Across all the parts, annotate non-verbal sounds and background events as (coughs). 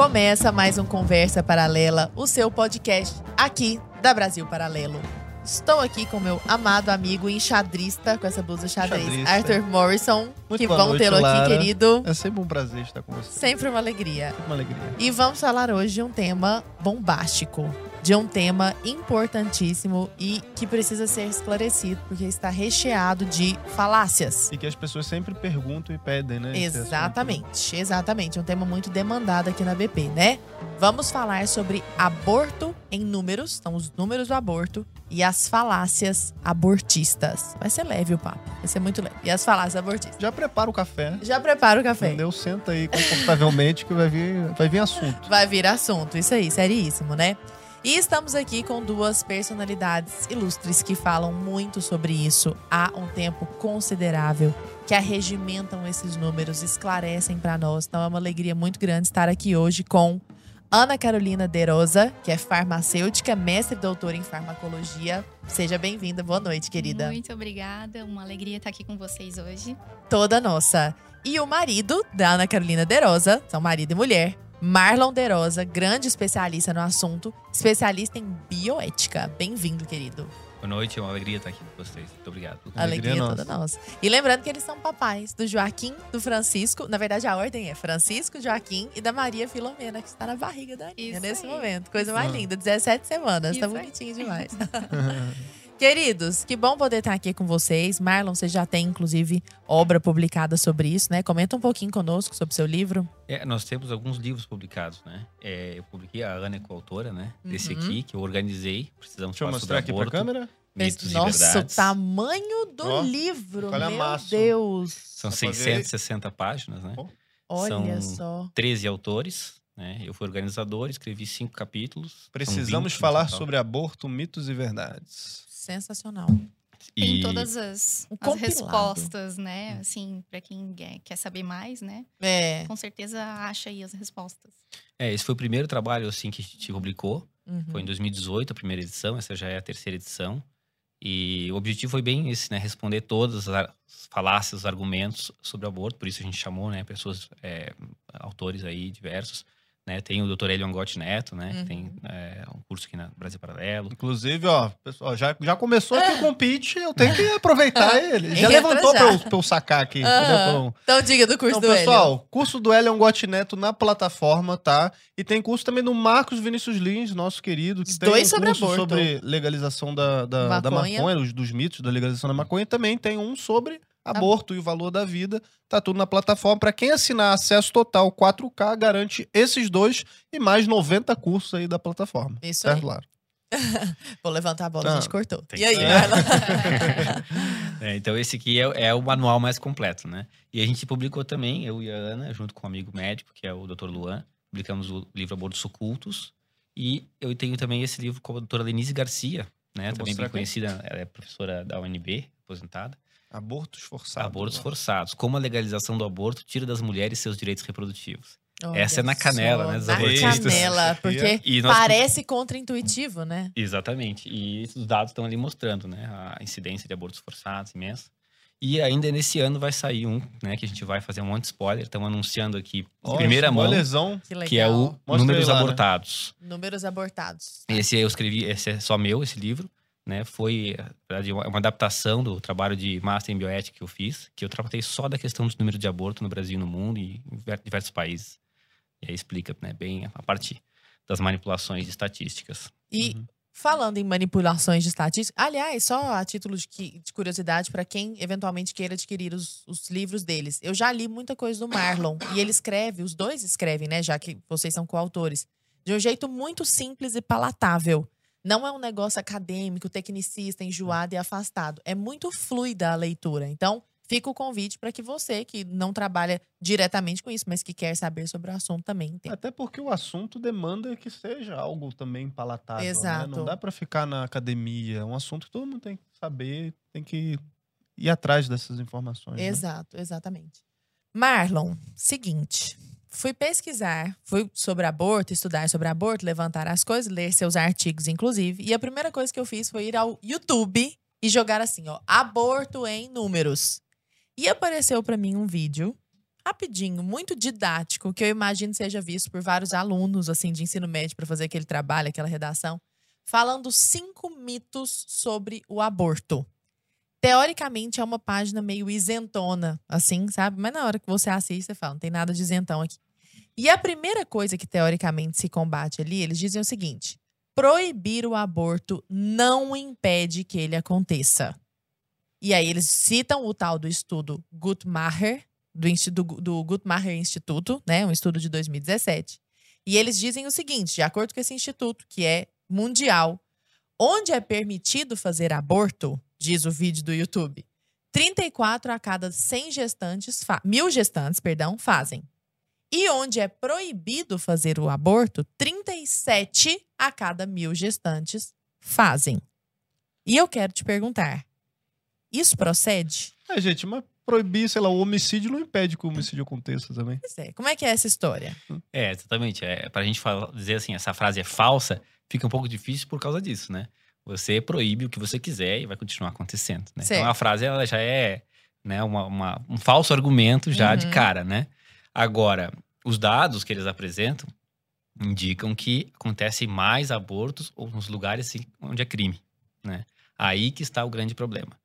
Começa mais um Conversa Paralela, o seu podcast aqui da Brasil Paralelo. Estou aqui com meu amado amigo enxadrista, com essa blusa xadrez, Xadrista. Arthur Morrison. Muito que boa bom noite, tê-lo aqui, Lara. querido. É sempre um prazer estar com você. Sempre uma alegria. Sempre uma alegria. E vamos falar hoje de um tema bombástico, de um tema importantíssimo e que precisa ser esclarecido, porque está recheado de falácias. E que as pessoas sempre perguntam e pedem, né? Exatamente, exatamente. Um tema muito demandado aqui na BP, né? Vamos falar sobre aborto em números, são os números do aborto, e as falácias abortistas. Vai ser leve o papo, vai ser muito leve. E as falácias abortistas. Já prepara o café. Já prepara o café. Entendeu? Senta aí confortavelmente que vai vir, vai vir assunto. Vai vir assunto, isso aí, seríssimo, né? E estamos aqui com duas personalidades ilustres que falam muito sobre isso há um tempo considerável, que arregimentam esses números, esclarecem para nós. Então é uma alegria muito grande estar aqui hoje com Ana Carolina Derosa, que é farmacêutica, mestre e doutora em farmacologia. Seja bem-vinda, boa noite, querida. Muito obrigada, uma alegria estar aqui com vocês hoje. Toda nossa. E o marido da Ana Carolina Derosa, são marido e mulher, Marlon Derosa, grande especialista no assunto, especialista em bioética. Bem-vindo, querido. Boa noite, é uma alegria estar aqui com vocês. Muito obrigado. Alegria, Alegria toda nossa. E lembrando que eles são papais do Joaquim, do Francisco. Na verdade, a ordem é Francisco, Joaquim e da Maria Filomena, que está na barriga da Aninha Isso nesse aí. momento. Coisa mais Ah. linda, 17 semanas. tá aí. bonitinho demais. (laughs) (laughs) Queridos, que bom poder estar aqui com vocês. Marlon, você já tem, inclusive, obra publicada sobre isso, né? Comenta um pouquinho conosco sobre o seu livro. É, nós temos alguns livros publicados, né? É, eu publiquei, a Ana é coautora, né? Desse Uhum. aqui, que eu organizei. Precisamos Deixa eu mostrar aqui pra aborto, câmera. mitos Nossa, o tamanho do Ó, livro, a meu massa. Deus. São Dá pra ver? 660 páginas, né? Ó. Olha São só. 13 autores, né? Eu fui organizador, escrevi cinco capítulos. Precisamos 20 no falar sobre aborto, mitos e verdades. Sensacional. Tem E todas as, as respostas, né? Assim, para quem quer, saber mais, né? É. Com certeza acha aí as respostas. é, esse foi o primeiro trabalho assim que a gente publicou. Uhum. Foi em 2018 a primeira edição, essa já é a terceira edição. E o objetivo foi bem esse, né? Responder todas as falácias, os argumentos sobre o aborto. Por isso a gente chamou, né? Pessoas, é, autores aí diversos. Né? Tem o Dr. Elio Angotti Neto, né? Uhum. Tem é, um curso aqui na Brasil Paralelo. Inclusive, ó, pessoal, já, já começou aqui o compete, eu tenho que aproveitar (laughs) ele. Já levantou pra eu, pra eu sacar aqui. Eu- Então diga do curso Então, do pessoal, curso do Elion Gotti Neto na plataforma, tá? E tem curso também do Marcos Vinícius Lins, nosso querido, que Os tem dois um sobre curso aborto. sobre legalização da, da, da Maconha. maconha, os- dos mitos da legalização da maconha. E também tem um sobre aborto e o valor da vida. Tá tudo na plataforma. Pra quem assinar acesso total 4K, garante esses dois e mais 90 cursos aí da plataforma. Isso certo, aí. Lara? (laughs) Vou levantar a bola, Tá. a gente cortou. Tem E aí? (laughs) (laughs) É, então esse aqui é, é o manual mais completo, né? E a gente publicou também, eu e a Ana, junto com um amigo médico, que é o Dr. Luan, publicamos o livro Abortos Ocultos. E eu tenho também esse livro com a doutora Lenise Garcia, né? Vou também bem aqui. conhecida, ela é professora da UNB, aposentada. Abortos forçados. Abortos ó. forçados. Como a legalização do aborto tira das mulheres seus direitos reprodutivos. Olha Essa é na canela, só, né, dos Na abortistas. canela, porque E nós- parece contra-intuitivo, né? Exatamente. E os dados estão ali mostrando, né? A incidência de abortos forçados imensa. E ainda nesse ano vai sair um, né? Que a gente vai fazer um monte de spoiler. Estamos anunciando aqui, em Ó, primeira mão. Que que é o Mostra Números aí, Lara. Abortados. Números abortados. Esse eu escrevi, esse é só meu, esse livro. Né, foi na verdade, uma uma adaptação do trabalho de Master em Bioética que eu fiz, que eu tratei só da questão dos números de aborto no Brasil e no mundo e em diver- diversos países. E aí explica né, bem a parte das manipulações de estatísticas. E Uhum. falando em manipulações de estatística, aliás, só a título de, que- de curiosidade para quem eventualmente queira adquirir os, os livros deles. Eu já li muita coisa do Marlon e ele escreve, os dois escrevem, né, já que vocês são coautores, de um jeito muito simples e palatável. Não é um negócio acadêmico, tecnicista, enjoado e afastado. É muito fluida a leitura. Então, fica o convite para que você, que não trabalha diretamente com isso, mas que quer saber sobre o assunto também, entenda. Até porque o assunto demanda que seja algo também palatável. né? Exato. Não dá pra ficar na academia. É um assunto que todo mundo tem que saber, tem que ir atrás dessas informações. né? Exato, exatamente. Marlon, seguinte. Fui pesquisar, fui sobre aborto, estudar sobre aborto, levantar as coisas, ler seus artigos, inclusive. E a primeira coisa que eu fiz foi ir ao YouTube e jogar assim, ó, aborto em números. E apareceu pra mim um vídeo rapidinho, muito didático, que eu imagino seja visto por vários alunos assim de ensino médio para fazer aquele trabalho, aquela redação, falando cinco mitos sobre o aborto. Teoricamente é uma página meio isentona, assim, sabe? Mas na hora que você assiste, você fala, não tem nada de isentão aqui. E a primeira coisa que teoricamente se combate ali, eles dizem o seguinte: proibir o aborto não impede que ele aconteça. E aí eles citam o tal do estudo Guttmacher, do, do, Guttmacher Instituto, né, um estudo de 2017. E eles dizem o seguinte, de acordo com esse instituto, que é mundial, onde é permitido fazer aborto, diz o vídeo do YouTube, 34 a cada 100 gestantes, mil gestantes, perdão, fazem. E onde é proibido fazer o aborto, 37 a cada mil gestantes fazem. E eu quero te perguntar: isso procede? É, gente, mas proibir, sei lá, o homicídio não impede que o homicídio aconteça também. Pois é. Como é que é essa história? É, exatamente. É, pra gente falar, dizer assim, essa frase é falsa, fica um pouco difícil por causa disso, né? Você proíbe o que você quiser e vai continuar acontecendo. Né? Então a frase ela já é né, uma, uma um falso argumento já uhum. de cara, né? Agora, os dados que eles apresentam indicam que acontece mais abortos ou nos lugares assim, onde é crime, né? Aí que está o grande problema.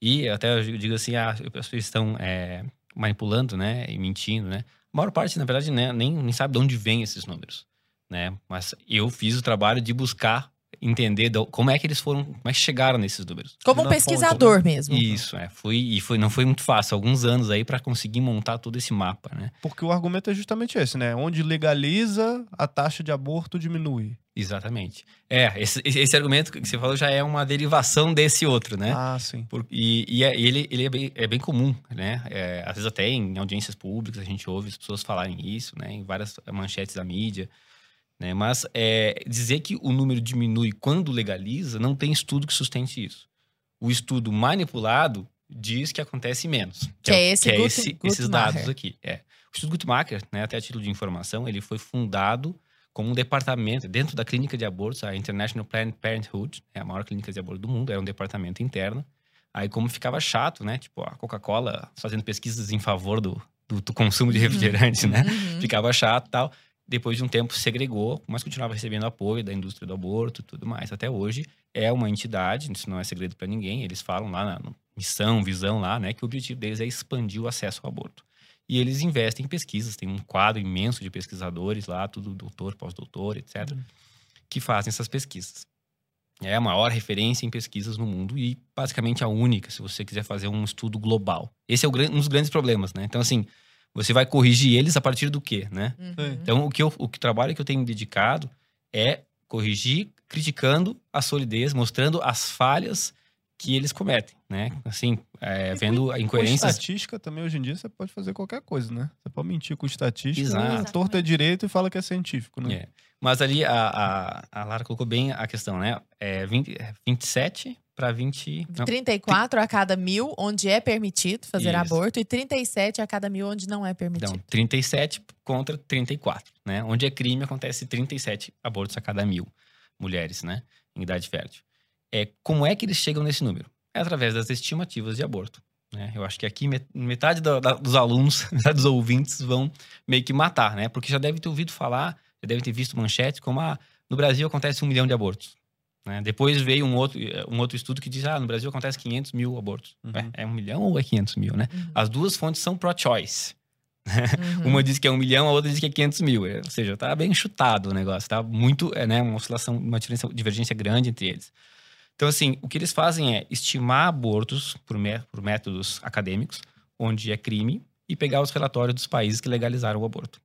E até eu digo assim, ah, as pessoas estão é, manipulando, né, e mentindo, né? A maior parte, na verdade, né, nem, nem sabe de onde vêm esses números, né? Mas eu fiz o trabalho de buscar entender do, como é que eles foram, como é que chegaram nesses números. Como um pesquisador fonte, mesmo. Isso, é. Foi, e foi, não foi muito fácil, alguns anos aí para conseguir montar todo esse mapa, né? Porque o argumento é justamente esse, né? Onde legaliza, a taxa de aborto diminui. Exatamente. É, esse, esse argumento que você falou já é uma derivação desse outro, né? Ah, sim. Por, e, e é, ele, ele é bem, é, bem, comum, né? É, às vezes até em audiências públicas a gente ouve as pessoas falarem isso, né? Em várias manchetes da mídia. Né? Mas é, dizer que o número diminui quando legaliza, não tem estudo que sustente isso. O estudo manipulado diz que acontece menos. Que, que é, esse, que é esse esses dados aqui. É. O Estudo Guttmacher, né, até a título de informação, ele foi fundado como um departamento dentro da clínica de abortos, a International Planned Parenthood, é a maior clínica de aborto do mundo, era um departamento interno. Aí, como ficava chato, né? Tipo, a Coca-Cola fazendo pesquisas em favor do, do, do consumo de uhum. refrigerante, né? Uhum. Ficava chato e tal depois de um tempo segregou, mas continuava recebendo apoio da indústria do aborto e tudo mais. Até hoje é uma entidade, isso não é segredo para ninguém, eles falam lá na missão, visão lá, né, que o objetivo deles é expandir o acesso ao aborto. E eles investem em pesquisas, tem um quadro imenso de pesquisadores lá, tudo doutor, pós-doutor, etc., uhum. que fazem essas pesquisas. É a maior referência em pesquisas no mundo e basicamente a única, se você quiser fazer um estudo global. Esse é um dos grandes problemas, né? Então, assim, você vai corrigir eles a partir do quê, né? Uhum. Então, o que eu, o que trabalho que eu tenho dedicado é corrigir criticando a solidez, mostrando as falhas que eles cometem, né? Assim, é, vendo a incoerência. Com estatística também, hoje em dia, você pode fazer qualquer coisa, né? Você pode mentir com estatística, Exato. torta é direito e fala que é científico, né? É. Mas ali a, a, a Lara colocou bem a questão, né? É 20, 27 para 20. Não, 34 a cada mil, onde é permitido fazer Isso. aborto, e 37 a cada mil, onde não é permitido. Então, 37 contra 34, né? Onde é crime, acontece 37 abortos a cada mil mulheres, né? Em idade fértil. É, como é que eles chegam nesse número? É através das estimativas de aborto. Né? Eu acho que aqui metade da, da, dos alunos, metade (laughs) dos ouvintes vão meio que matar, né? Porque já deve ter ouvido falar, já deve ter visto manchetes como ah, no Brasil acontece um milhão de abortos. Né? Depois veio um outro, um outro estudo que diz ah, no Brasil acontece 500 mil abortos. Uhum. É, é, um milhão ou é 500 mil, né? Uhum. As duas fontes são pro-choice. (laughs) Uhum. Uma diz que é um milhão, a outra diz que é 500 mil. É, ou seja, tá bem chutado o negócio. Tá muito, é, né, uma oscilação, uma divergência grande entre eles. Então, assim, o que eles fazem é estimar abortos por, por métodos acadêmicos, onde é crime, e pegar os relatórios dos países que legalizaram o aborto.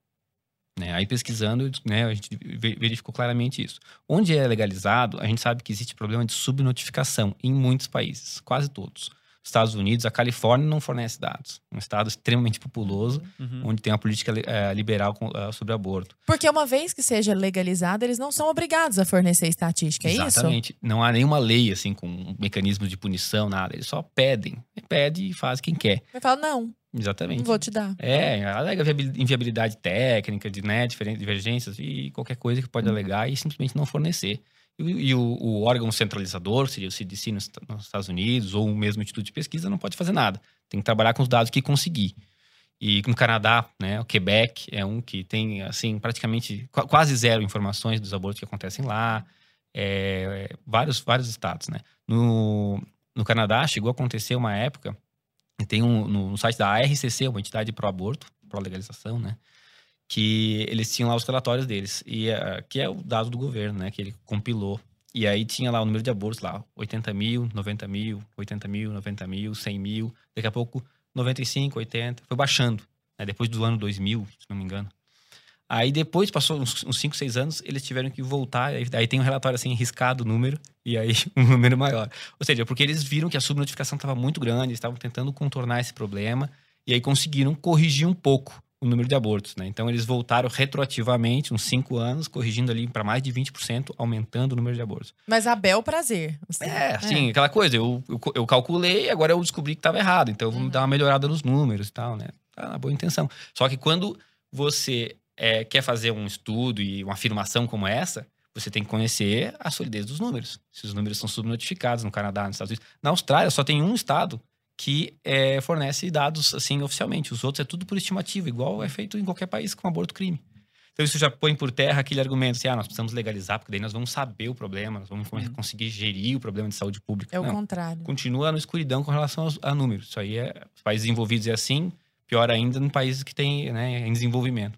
Né? Aí pesquisando, né, a gente verificou claramente isso. Onde é legalizado, a gente sabe que existe problema de subnotificação em muitos países, quase todos. Estados Unidos, a Califórnia não fornece dados. Um estado extremamente populoso, uhum. onde tem uma política é, liberal uh, sobre aborto. Porque uma vez que seja legalizado, eles não são obrigados a fornecer estatística, é Exatamente. isso? Exatamente. Não há nenhuma lei, assim, com um mecanismo de punição, nada. Eles só pedem. Pede e faz quem quer. Vai falar, não. Exatamente. Não vou te dar. É, alega inviabilidade técnica, de né, diferentes divergências e qualquer coisa que pode uhum. alegar e simplesmente não fornecer. E, o, o, órgão centralizador, seria o CDC nos, nos, Estados Unidos, ou o mesmo Instituto de Pesquisa, não pode fazer nada. Tem que trabalhar com os dados que conseguir. E no Canadá, né, o Quebec é um que tem, assim, praticamente qu- quase zero informações dos abortos que acontecem lá. É, vários, vários estados, né? No, no Canadá chegou a acontecer uma época, tem um, no, no site da ARCC, uma entidade pró-aborto, pró-legalização, né? Que eles tinham lá os relatórios deles, e eh, que é o dado do governo, né? Que ele compilou. E aí tinha lá o número de abortos lá, 80 mil, 90 mil, 80 mil, 90 mil, 100 mil. Daqui a pouco, 95, 80. Foi baixando, né? Depois do ano 2000, se não me engano. Aí depois, passou uns, uns 5, 6 anos, eles tiveram que voltar. Aí, aí tem um relatório assim, riscado o número, e aí (laughs) um número maior. Ou seja, porque eles viram que a subnotificação estava muito grande, estavam tentando contornar esse problema, e aí conseguiram corrigir um pouco o número de abortos, né? Então eles voltaram retroativamente, uns 5 anos, corrigindo ali para mais de 20%, aumentando o número de abortos. Mas a bel prazer. assim. É, assim, aquela coisa, eu, eu, eu calculei, agora eu descobri que estava errado, então vamos Uhum. dar uma melhorada nos números e tal, né? Tá na boa intenção. Só que quando você é, quer fazer um estudo e uma afirmação como essa, você tem que conhecer a solidez dos números. Se os números são subnotificados no Canadá, nos Estados Unidos. Na Austrália, só tem um estado que é, fornece dados assim oficialmente. Os outros é tudo por estimativa, igual é feito em qualquer país com aborto crime. Então isso já põe por terra aquele argumento assim, ah, nós precisamos legalizar, porque daí nós vamos saber o problema, nós vamos Uhum. conseguir gerir o problema de saúde pública. É o Não, contrário. continua na escuridão com relação aos, a números. Isso aí é, os países desenvolvidos é assim, pior ainda em países que têm né, em desenvolvimento.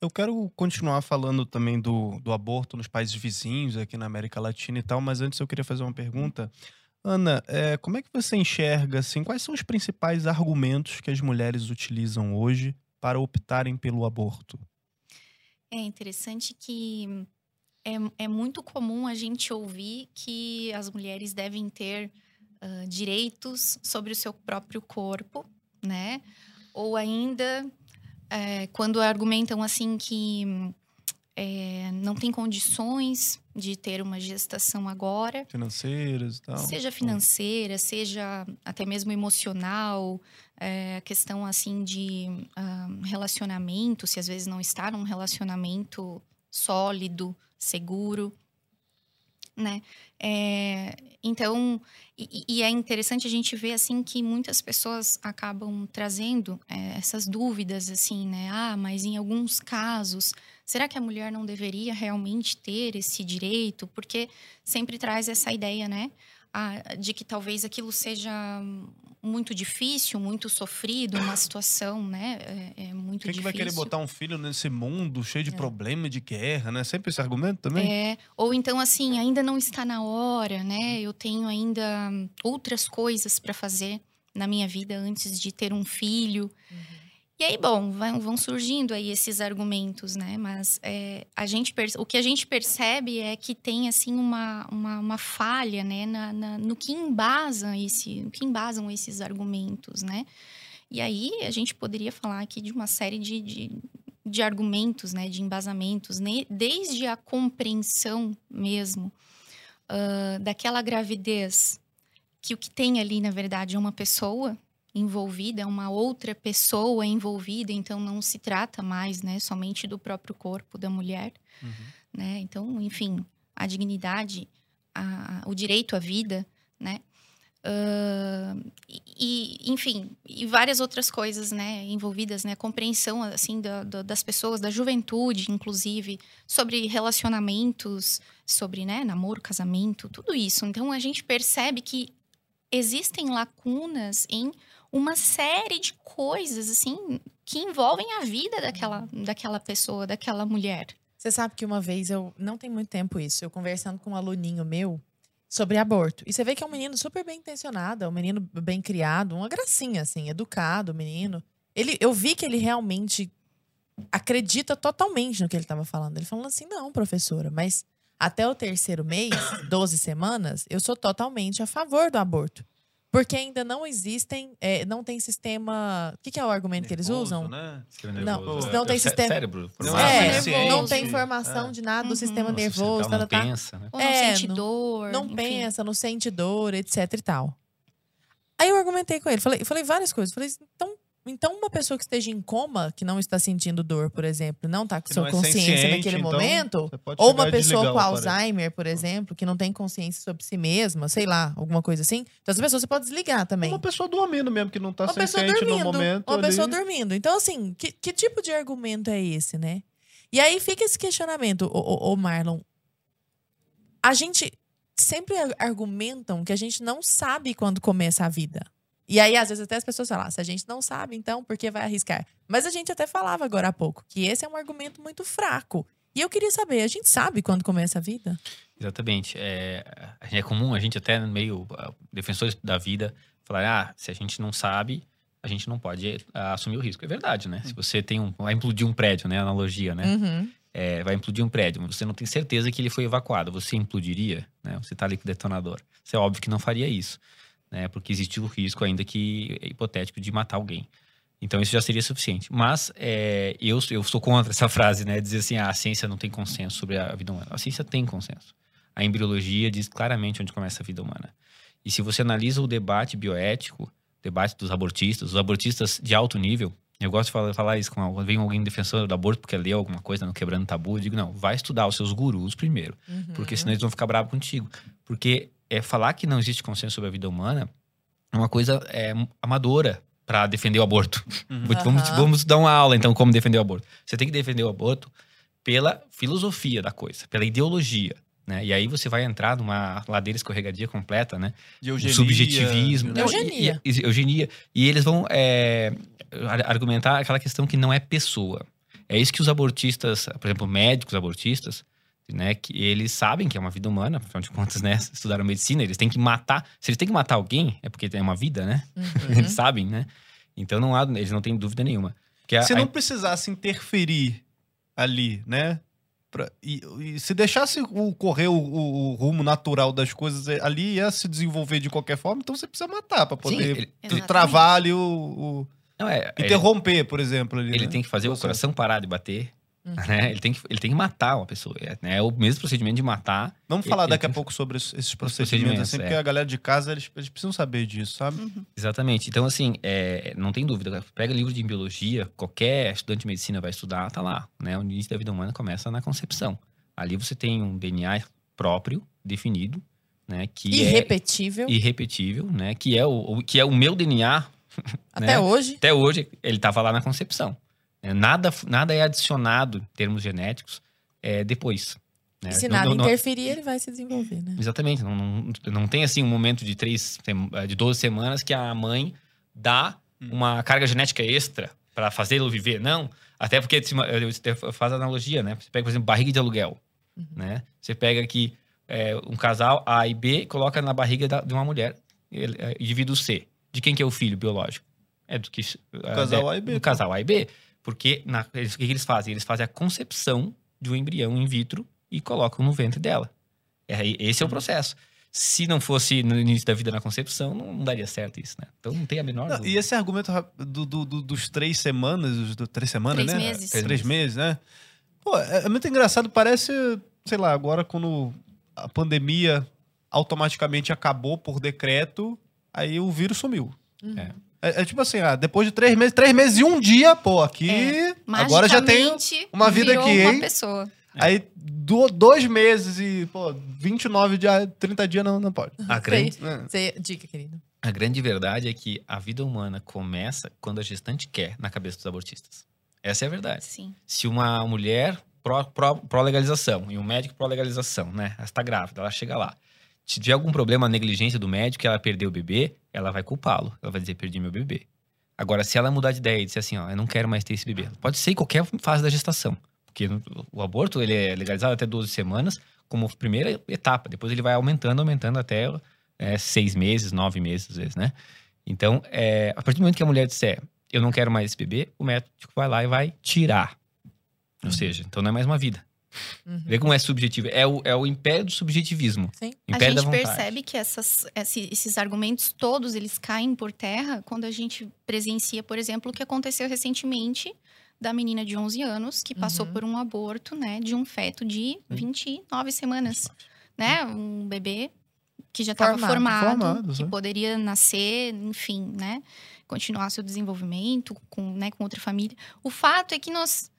Eu quero continuar falando também do, do aborto nos países vizinhos, aqui na América Latina e tal, mas antes eu queria fazer uma pergunta. Ana, é, como é que você enxerga, assim, quais são os principais argumentos que as mulheres utilizam hoje para optarem pelo aborto? É interessante que é, é muito comum a gente ouvir que as mulheres devem ter ah, direitos sobre o seu próprio corpo, né? Ou ainda é, quando argumentam assim que é, não tem condições de ter uma gestação agora, Financeiras e tal? Seja financeira, seja até mesmo emocional, é, questão assim de ah, relacionamento, se às vezes não está num relacionamento sólido, seguro, né? É, então, e, e é interessante a gente ver assim que muitas pessoas acabam trazendo é, essas dúvidas assim, né? Ah, mas em alguns casos, será que a mulher não deveria realmente ter esse direito? Porque sempre traz essa ideia, né? Ah, de que talvez aquilo seja muito difícil, muito sofrido, uma situação, né? É, é muito Quem que difícil. vai querer botar um filho nesse mundo cheio de É. problema e de guerra, né? Sempre esse argumento também? É, ou então assim, ainda não está na hora, né? Eu tenho ainda outras coisas para fazer na minha vida antes de ter um filho. E aí, bom, vão, vão surgindo aí esses argumentos, né? Mas é, a gente o que a gente percebe é que tem assim uma, uma, uma falha, né? Na, na- no que embasam esse, no que embasam esses argumentos, né? E aí a gente poderia falar aqui de uma série de, de, de argumentos, né? De embasamentos, né? desde a compreensão mesmo ah, daquela gravidez que o que tem ali, na verdade, é uma pessoa envolvida, é uma outra pessoa envolvida, então não se trata mais, né, somente do próprio corpo da mulher, Uhum. né? Então, enfim, a dignidade, a- o direito à vida, né? E, e, enfim, e várias outras coisas, né, envolvidas, né, compreensão, assim, da- da- das pessoas, da juventude, inclusive, sobre relacionamentos, sobre, né, namoro, casamento, tudo isso. Então, a gente percebe que existem lacunas em uma série de coisas, assim, que envolvem a vida daquela, daquela pessoa, daquela mulher. Você sabe que uma vez eu. Não tem muito tempo isso. Eu conversando com um aluninho meu sobre aborto. E você vê que é um menino super bem intencionado, é um menino bem criado, uma gracinha, assim, educado, menino. Ele, eu vi que ele realmente acredita totalmente no que ele estava falando. Ele falando assim: não, professora, mas até o terceiro mês, 12 semanas, eu sou totalmente a favor do aborto. Porque ainda não existem, é, não tem sistema. O que, que é o argumento que eles Nervoso, usam? Né? Não, nervoso. não tem É cé- sistema- Cérebro. Não é É, não tem É. informação de nada do Uhum. sistema nervoso, você tá, não tá, tá. pensa, né? Ou não É, sente não- dor. não enfim. pensa, não sente dor, etc e tal. Aí eu argumentei com ele, falei, falei várias coisas. Falei, então, Então, uma pessoa que esteja em coma, que não está sentindo dor, por exemplo, não está com sua é consciência naquele então, momento, ou uma pessoa com. Alzheimer, por exemplo, que não tem consciência sobre si mesma, sei lá, alguma coisa assim. Então, essa pessoa você pode desligar também. Uma pessoa dormindo mesmo, que não tá pessoa consciente no dormindo. momento. Uma ali. pessoa dormindo. Então, assim, que, que tipo de argumento é esse, né? E aí fica esse questionamento, ô, ô, ô Marlon. A gente sempre ar- argumentam que a gente não sabe quando começa a vida. E aí, às vezes, até as pessoas falam, "Ah, se a gente não sabe, então por que vai arriscar? Mas a gente até falava agora há pouco que esse é um argumento muito fraco. E eu queria saber, a gente sabe quando começa a vida? Exatamente. É, é comum a gente até meio ah, defensores da vida falar, ah, se a gente não sabe, a gente não pode ah, assumir o risco. É verdade, né? Se você tem um, vai implodir um prédio, né? Analogia, né? Uhum. É, vai implodir um prédio, mas você não tem certeza que ele foi evacuado. Você implodiria, né? Você tá ali com o detonador. Você é óbvio que não faria isso, né? Porque existe o risco ainda que é hipotético de matar alguém. Então isso já seria suficiente. Mas é, eu, eu sou contra essa frase, né? Dizer assim, ah, a ciência não tem consenso sobre a vida humana. A ciência tem consenso. A embriologia diz claramente onde começa a vida humana. E se você analisa o debate bioético, debate dos abortistas, os abortistas de alto nível, eu gosto de falar, falar isso quando vem alguém defensor do aborto porque leu alguma coisa no Quebrando Tabu, eu digo, não, vai estudar os seus gurus primeiro, Uhum. porque senão eles vão ficar bravos contigo. Porque é falar que não existe consenso sobre a vida humana é uma coisa é, amadora para defender o aborto. Uhum. Vamos, vamos dar uma aula, então, como defender o aborto. Você tem que defender o aborto pela filosofia da coisa, pela ideologia. Né? E aí você vai entrar numa ladeira escorregadia completa, né? De eugenia, subjetivismo. né? Não, Eugenia. E, e- eugenia. E eles vão é, ar- argumentar aquela questão que não é pessoa. É isso que os abortistas, por exemplo, médicos abortistas, né, que eles sabem que é uma vida humana, afinal de contas, né, (laughs) estudaram medicina, eles têm que matar. Se eles têm que matar alguém, é porque é uma vida, né? (laughs) Uhum. Eles sabem, né? Então não há, eles não têm dúvida nenhuma. A- Se a- não precisasse interferir ali, né? Pra- e, e se deixasse o, correr o, o- o rumo natural das coisas, é, ali ia se desenvolver de qualquer forma, então você precisa matar pra Sim, poder ele- t- Exatamente. travar ali o. o- não, é, ele- interromper, por exemplo. Ali, ele né? tem que fazer o coração parar de bater. Uhum. Né? Ele, tem que, ele tem que matar uma pessoa. É, né? é o mesmo procedimento de matar. Vamos falar ele daqui a tem- pouco sobre es- esses procedimentos, procedimentos, assim, é. porque a galera de casa, eles, eles precisam saber disso, sabe? Uhum. Exatamente. Então, assim, é, não tem dúvida. Pega livro de biologia, qualquer estudante de medicina vai estudar, tá lá. Né? O início da vida humana começa na concepção. Ali você tem um DNA próprio, definido, né? Que é Irrepetível. irrepetível, né? Que é o, o- que é o meu DNA. (laughs) Até né? hoje. Até hoje, ele estava lá na concepção. Né? Nada, nada é adicionado em termos genéticos é, depois. né? E se Não- nada não- não- interferir, ele vai se desenvolver, né? Exatamente. Não, não, não tem assim um momento de três, sem- de 12 semanas que a mãe dá uma carga genética extra para fazê-lo viver. Não. Até porque faço analogia, né? Você pega, por exemplo, barriga de aluguel. Né? Você pega aqui é, um casal A e B, coloca na barriga da- de uma mulher, ele, é, indivíduo C. De quem que é o filho biológico? É do que Do casal é, A e B, Do pô. casal A e B. Porque na, eles, o que, eles fazem? Eles fazem a concepção de um embrião in vitro e colocam no ventre dela. É, esse é o Uhum. processo. Se não fosse no início da vida na concepção, não, não daria certo isso, né? Então não tem a menor Não, dúvida. e esse argumento do, do- do- dos três semanas, do, três semanas, Três né? meses. Três meses, né? Pô, é, é muito engraçado, parece, sei lá, agora quando a pandemia automaticamente acabou por decreto, aí o vírus sumiu. Uhum. É. É, é tipo assim, ah, depois de três meses, três meses e um dia, pô, aqui. É, agora já tem. Uma vida virou aqui, uma hein? pessoa. Aí, do- dois meses e, pô, 29 dias, 30 dias não, não pode. A grande, É. Dica, querido. a grande verdade é que a vida humana começa quando a gestante quer, na cabeça dos abortistas. Essa é a verdade. Sim. Se uma mulher pró- pró- pró-legalização e um médico pró-legalização, né? Ela está grávida, ela chega lá. Se tiver algum problema, negligência do médico, e ela perdeu o bebê, ela vai culpá-lo. Ela vai dizer, perdi meu bebê. Agora, se ela mudar de ideia e disser assim, ó, eu não quero mais ter esse bebê. Pode ser em qualquer fase da gestação. Porque o aborto, ele é legalizado até 12 semanas, como primeira etapa. Depois ele vai aumentando, aumentando até é, seis meses, nove meses, às vezes, né? Então, é, a partir do momento que a mulher disser, eu não quero mais esse bebê, o médico vai lá e vai tirar. Ou Uhum. seja, então não é mais uma vida. Uhum. Vê como é subjetivo. É o, é o império do subjetivismo. Sim. A Império da gente percebe que essas, esse- esses argumentos todos eles caem por terra quando a gente presencia, por exemplo, o que aconteceu recentemente da menina de 11 anos que passou Uhum. por um aborto, né, de um feto de 29 semanas, né, um bebê que já estava Formado, formado, formado, que né? poderia nascer, enfim, né, continuar seu desenvolvimento com, né, com outra família. O fato é que nós,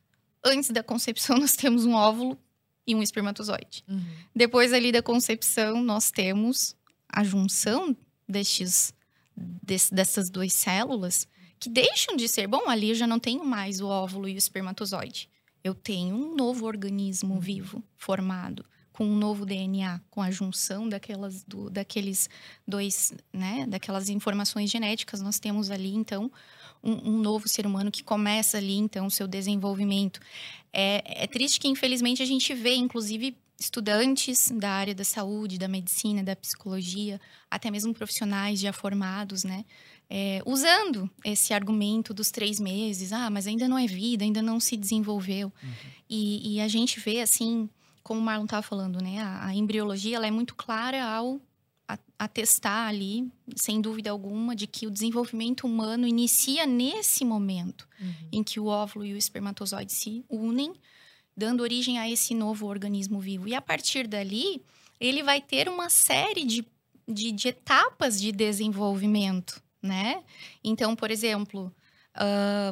antes da concepção, (laughs) nós temos um óvulo e um espermatozoide. Uhum. Depois ali da concepção, nós temos a junção destes, des- dessas duas células que deixam de ser. Bom, ali eu já não tenho mais o óvulo e o espermatozoide. Eu tenho um novo organismo vivo formado com um novo DNA, com a junção daquelas, do- daqueles dois, né, daquelas informações genéticas. Nós temos ali então um, um novo ser humano que começa ali então o seu desenvolvimento. É, é triste que infelizmente a gente vê, inclusive estudantes da área da saúde, da medicina, da psicologia, até mesmo profissionais já formados, né? é, usando esse argumento dos três meses, ah, mas ainda não é vida, ainda não se desenvolveu. E, e a gente vê, assim, como o Marlon estava falando, né? A, a embriologia ela é muito clara ao atestar ali, sem dúvida alguma, de que o desenvolvimento humano inicia nesse momento Uhum. em que o óvulo e o espermatozoide se unem, dando origem a esse novo organismo vivo. E a partir dali, ele vai ter uma série de, de, de etapas de desenvolvimento, né? Então, por exemplo,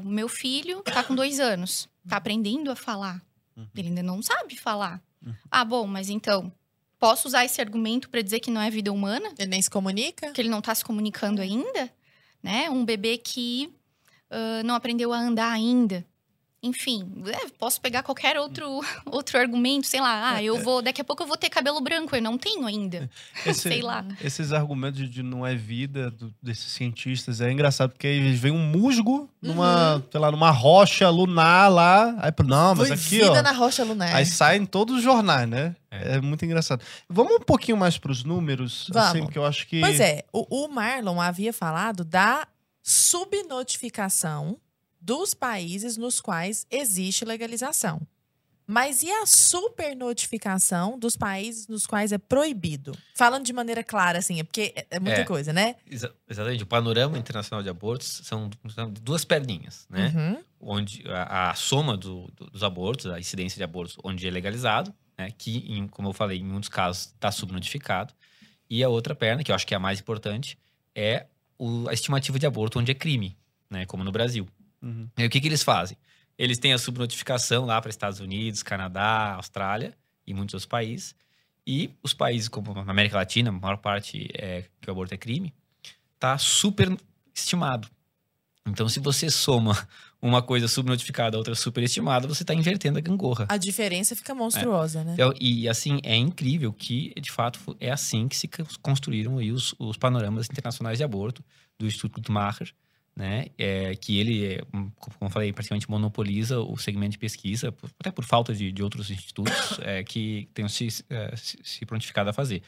o meu filho está com dois anos, está aprendendo a falar. Uhum. Ele ainda não sabe falar. Uhum. Ah, bom, mas então, posso usar esse argumento para dizer que não é vida humana? Ele nem se comunica? que ele não está se comunicando ainda, né? Um bebê que ah, não aprendeu a andar ainda. Enfim, é, posso pegar qualquer outro, (laughs) outro argumento, sei lá, ah, eu vou, daqui a pouco eu vou ter cabelo branco, eu não tenho ainda, (laughs) Esse- sei lá. Esses argumentos de não é vida do- desses cientistas é engraçado, porque eles veem um musgo numa, sei lá, numa rocha lunar lá. Aí, não, mas Foi aqui, vida ó. na rocha lunar. Aí saem todos os jornais, né? É, É. muito engraçado. Vamos um pouquinho mais pros números, assim, Vamos. porque eu acho que. Pois é, o, o Marlon havia falado da subnotificação dos países nos quais existe legalização. Mas e a supernotificação dos países nos quais é proibido? Falando de maneira clara, assim, é porque é, é muita É. coisa, né? Exa- exatamente. O panorama internacional de abortos são, são duas perninhas, né? Uhum. onde a, a soma do- do- dos abortos, a incidência de abortos onde é legalizado, né, que, em- como eu falei, em muitos casos está subnotificado. E a outra perna, que eu acho que é a mais importante, é o- a estimativa de aborto onde é crime, né, como no Brasil. Uhum. E aí, o que, que eles fazem? Eles têm a subnotificação lá para Estados Unidos, Canadá, Austrália e muitos outros países. E os países como na América Latina, a maior parte é que o aborto é crime, tá super estimado. Então, se você soma (laughs) uma coisa subnotificada, a outra superestimada, você está invertendo a gangorra. A diferença fica monstruosa, né? Então, e assim, é incrível que, de fato, é assim que se construíram aí os, os panoramas internacionais de aborto do Instituto Guttmacher, né? É, que ele, é, um, como eu falei, praticamente monopoliza o segmento de pesquisa, por- até por falta de, de outros institutos (coughs) é, que tenham se, é, se, se prontificado a fazer.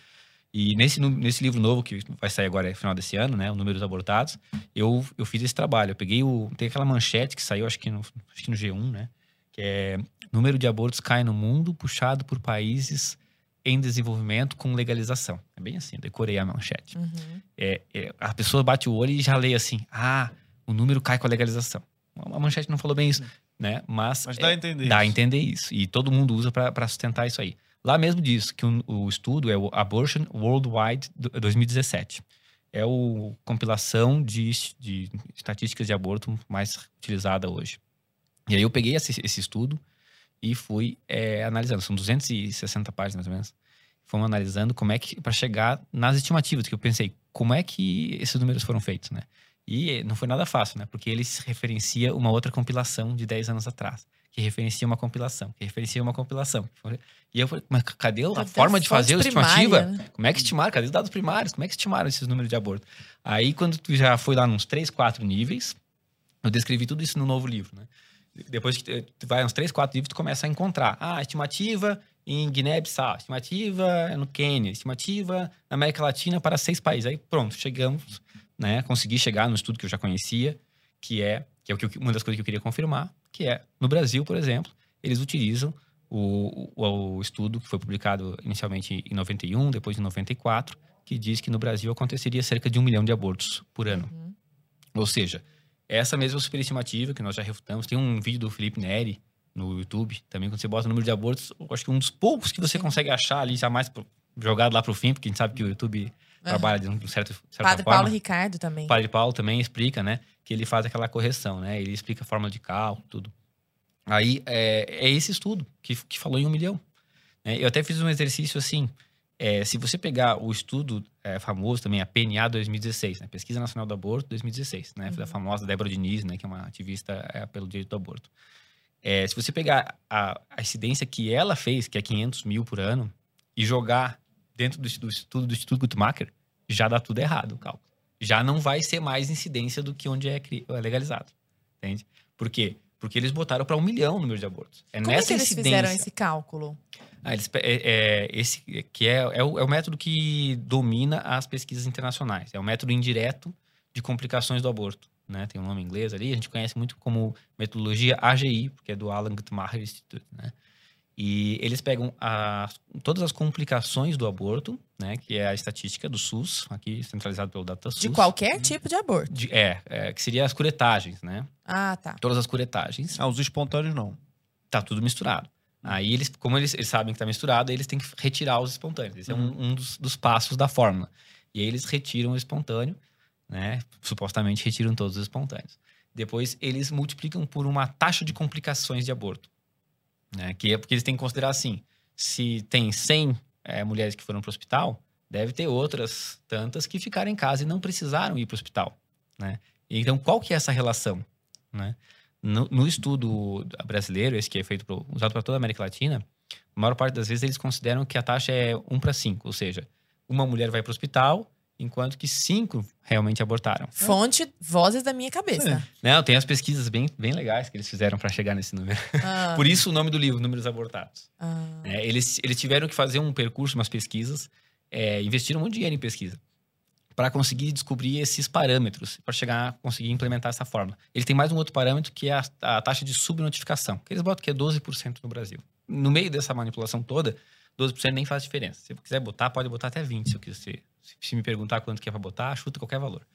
E nesse, nesse livro novo, que vai sair agora no final desse ano, né? O Números Abortados, eu, eu fiz esse trabalho. Eu peguei o. Tem aquela manchete que saiu, acho que no, acho que no G1, né? Que é número de abortos cai no mundo, puxado por países em desenvolvimento com legalização. É bem assim, eu decorei a manchete. Uhum. É, é, a pessoa bate o olho e já lê assim: ah, o número cai com a legalização. A manchete não falou bem isso, né? Mas, Mas é, dá a entender. dá a isso. entender isso. E todo mundo usa para sustentar isso aí. Lá mesmo diz que o, o estudo é o Abortion Worldwide do- 2017. É o compilação de, de estatísticas de aborto mais utilizada hoje. E aí eu peguei esse, esse estudo e fui é, analisando. São 260 páginas, mais ou menos. Fomos analisando como é que, para chegar nas estimativas, que eu pensei, como é que esses números foram feitos, né? E não foi nada fácil, né? Porque ele se referencia uma outra compilação de 10 anos atrás, que referencia uma compilação, que referencia uma compilação. E eu falei, mas cadê a forma de fazer a estimativa? né? Como é que estimaram? Cadê os dados primários? Como é que estimaram esses números de aborto? Aí, quando tu já foi lá nos 3, 4 níveis, eu descrevi tudo isso no novo livro, né? Depois que tu vai uns 3, 4 livros, tu começa a encontrar. Ah, estimativa em Guiné-Bissau, estimativa no Quênia, estimativa na América Latina para seis países. Aí pronto, chegamos, né? Consegui chegar no estudo que eu já conhecia, que é, que é o uma das coisas que eu queria confirmar, que é, no Brasil, por exemplo, eles utilizam o, o, o estudo que foi publicado inicialmente em 91, depois em 94, que diz que no Brasil aconteceria cerca de um milhão de abortos por ano. Uhum. Ou seja, essa mesma superestimativa que nós já refutamos, tem um vídeo do Felipe Neri no YouTube, também quando você bota o número de abortos, eu acho que um dos poucos que você consegue achar ali, jamais jogado lá pro fim, porque a gente sabe que o YouTube trabalha de um certo certa Padre forma. Paulo Ricardo também. Padre Paulo também explica, né? que ele faz aquela correção, né? Ele explica a fórmula de cálculo, tudo. Aí é, é esse estudo que, que falou em um milhão. né? Eu até fiz um exercício assim. é, se você pegar o estudo é, famoso também, a PNA 2016, né? Pesquisa Nacional do Aborto 2016, né? Da famosa Débora Diniz, né? Que é uma ativista é, pelo direito do aborto. É, se você pegar a, a incidência que ela fez, que é 500 mil por ano, e jogar dentro do, do estudo do Instituto Guttmacher, já dá tudo errado o cálculo. Já não vai ser mais incidência do que onde é, é legalizado. Entende? Por quê? Porque eles botaram para um milhão o número de abortos. É Como é nessa que eles incidência. fizeram esse cálculo? Ah, eles é, é, esse que é, é, o, é o método que domina as pesquisas internacionais. É o método indireto de complicações do aborto. Né? Tem um nome em inglês ali, a gente conhece muito como metodologia AGI, porque é do Alan Guttmacher Institute. Né? E eles pegam as- todas as complicações do aborto, né? que é a estatística do SUS, aqui centralizado pelo DataSUS. De qualquer tipo de aborto. De- é, é, que seria as curetagens, né? Ah, tá. Todas as curetagens. Ah, os espontâneos não. tá tudo misturado. Aí eles, como eles, eles sabem que tá misturado, eles têm que retirar os espontâneos. Esse é um, um dos, dos passos da fórmula. E aí eles retiram o espontâneo, né? Supostamente retiram todos os espontâneos. Depois eles multiplicam por uma taxa de complicações de aborto. Né? Que é porque eles têm que considerar assim: se tem 100 eh, mulheres que foram para o hospital, deve ter outras tantas que ficaram em casa e não precisaram ir para o hospital. Né? Então, qual que é essa relação? Né? No, no estudo brasileiro, esse que é feito pro, usado para toda a América Latina, a maior parte das vezes eles consideram que a taxa é 1 para 5, ou seja, uma mulher vai para o hospital, enquanto que cinco realmente abortaram. Fonte, vozes da minha cabeça. Não, tem as pesquisas bem, bem legais que eles fizeram para chegar nesse número. Ah, (laughs) Por isso o nome do livro, Números Abortados. ah. É, eles, eles tiveram que fazer um percurso, umas pesquisas, é, investiram muito dinheiro em pesquisa para conseguir descobrir esses parâmetros, para chegar a conseguir implementar essa fórmula. Ele tem mais um outro parâmetro que é a, a taxa de subnotificação, que eles botam que é 12% no Brasil. No meio dessa manipulação toda, 12% nem faz diferença. Se você quiser botar, pode botar até 20%. Se, eu quiser. Se, me perguntar quanto que é para botar, chuta qualquer valor.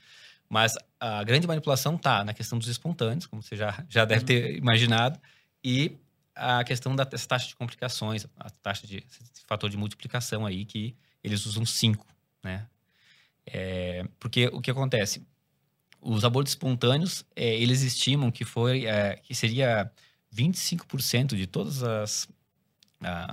Mas a grande manipulação tá na questão dos espontâneos, como você já, já deve ter imaginado, e a questão da taxa de complicações, a taxa de fator de multiplicação aí que eles usam 5, né? É, porque o que acontece? Os abortos espontâneos, é, eles estimam que foi é, que seria 25% de todos as,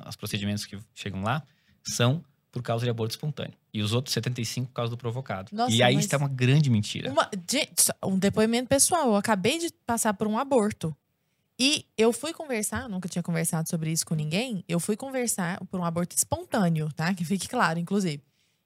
os procedimentos que chegam lá são por causa de aborto espontâneo. E os outros 75% por causa do provocado. Nossa, e aí está uma grande mentira. Uma- gente, um depoimento pessoal. Eu acabei de passar por um aborto. E eu fui conversar, nunca tinha conversado sobre isso com ninguém. Eu fui conversar por um aborto espontâneo, tá? Que fique claro, inclusive.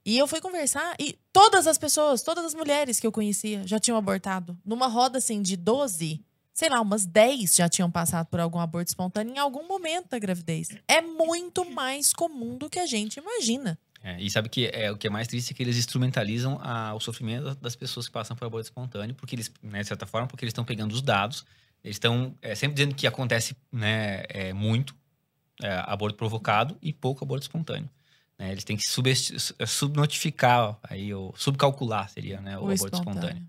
E eu fui conversar e todas as pessoas, todas as mulheres que eu conhecia já tinham abortado. Numa roda assim de 12, sei lá, umas 10 já tinham passado por algum aborto espontâneo em algum momento da gravidez. É muito mais comum do que a gente imagina. É, e sabe que é, o que é mais triste é que eles instrumentalizam a- o sofrimento das pessoas que passam por aborto espontâneo, porque eles, né, de certa forma, porque eles estão pegando os dados, eles estão é, sempre dizendo que acontece né, é, muito é, aborto provocado e pouco aborto espontâneo. né? eles têm que subnotificar, aí, ou subcalcular seria né, o, aborto espontâneo.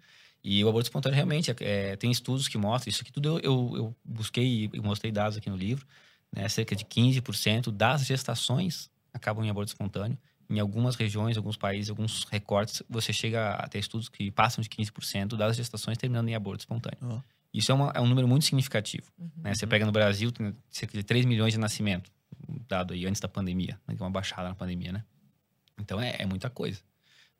E o aborto espontâneo realmente é, tem estudos que mostram isso aqui tudo. Eu, eu, eu busquei e mostrei dados aqui no livro. Né, cerca de 15% das gestações acabam em aborto espontâneo. Em algumas regiões, alguns países, alguns recortes, você chega a ter estudos que passam de 15% das gestações terminando em aborto espontâneo. Isso é, uma- é um número muito significativo. Uhum. né? Você pega no Brasil, tem cerca de 3 milhões de nascimento, dado aí antes da pandemia, né? que é uma baixada na pandemia, né? Então é, é muita coisa.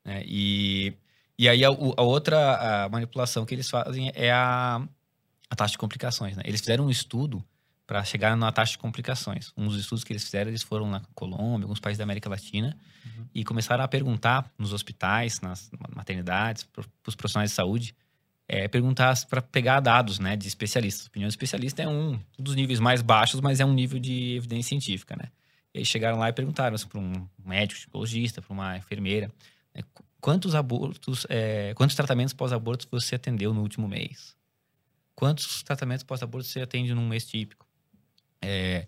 Né? E, e aí a, a outra a manipulação que eles fazem é a, a taxa de complicações. Né? Eles fizeram um estudo para chegar na taxa de complicações. Um dos estudos que eles fizeram, eles foram na Colômbia, alguns países da América Latina, e começaram a perguntar nos hospitais, nas maternidades, para os profissionais de saúde, é, perguntar para pegar dados né, de especialistas. A opinião de especialista é um dos níveis mais baixos, mas é um nível de evidência científica. Né? E aí chegaram lá e perguntaram para um médico, psicologista, para uma enfermeira, né, quantos abortos, é, quantos tratamentos pós-aborto você atendeu no último mês? Quantos tratamentos pós-aborto você atende num mês típico? É,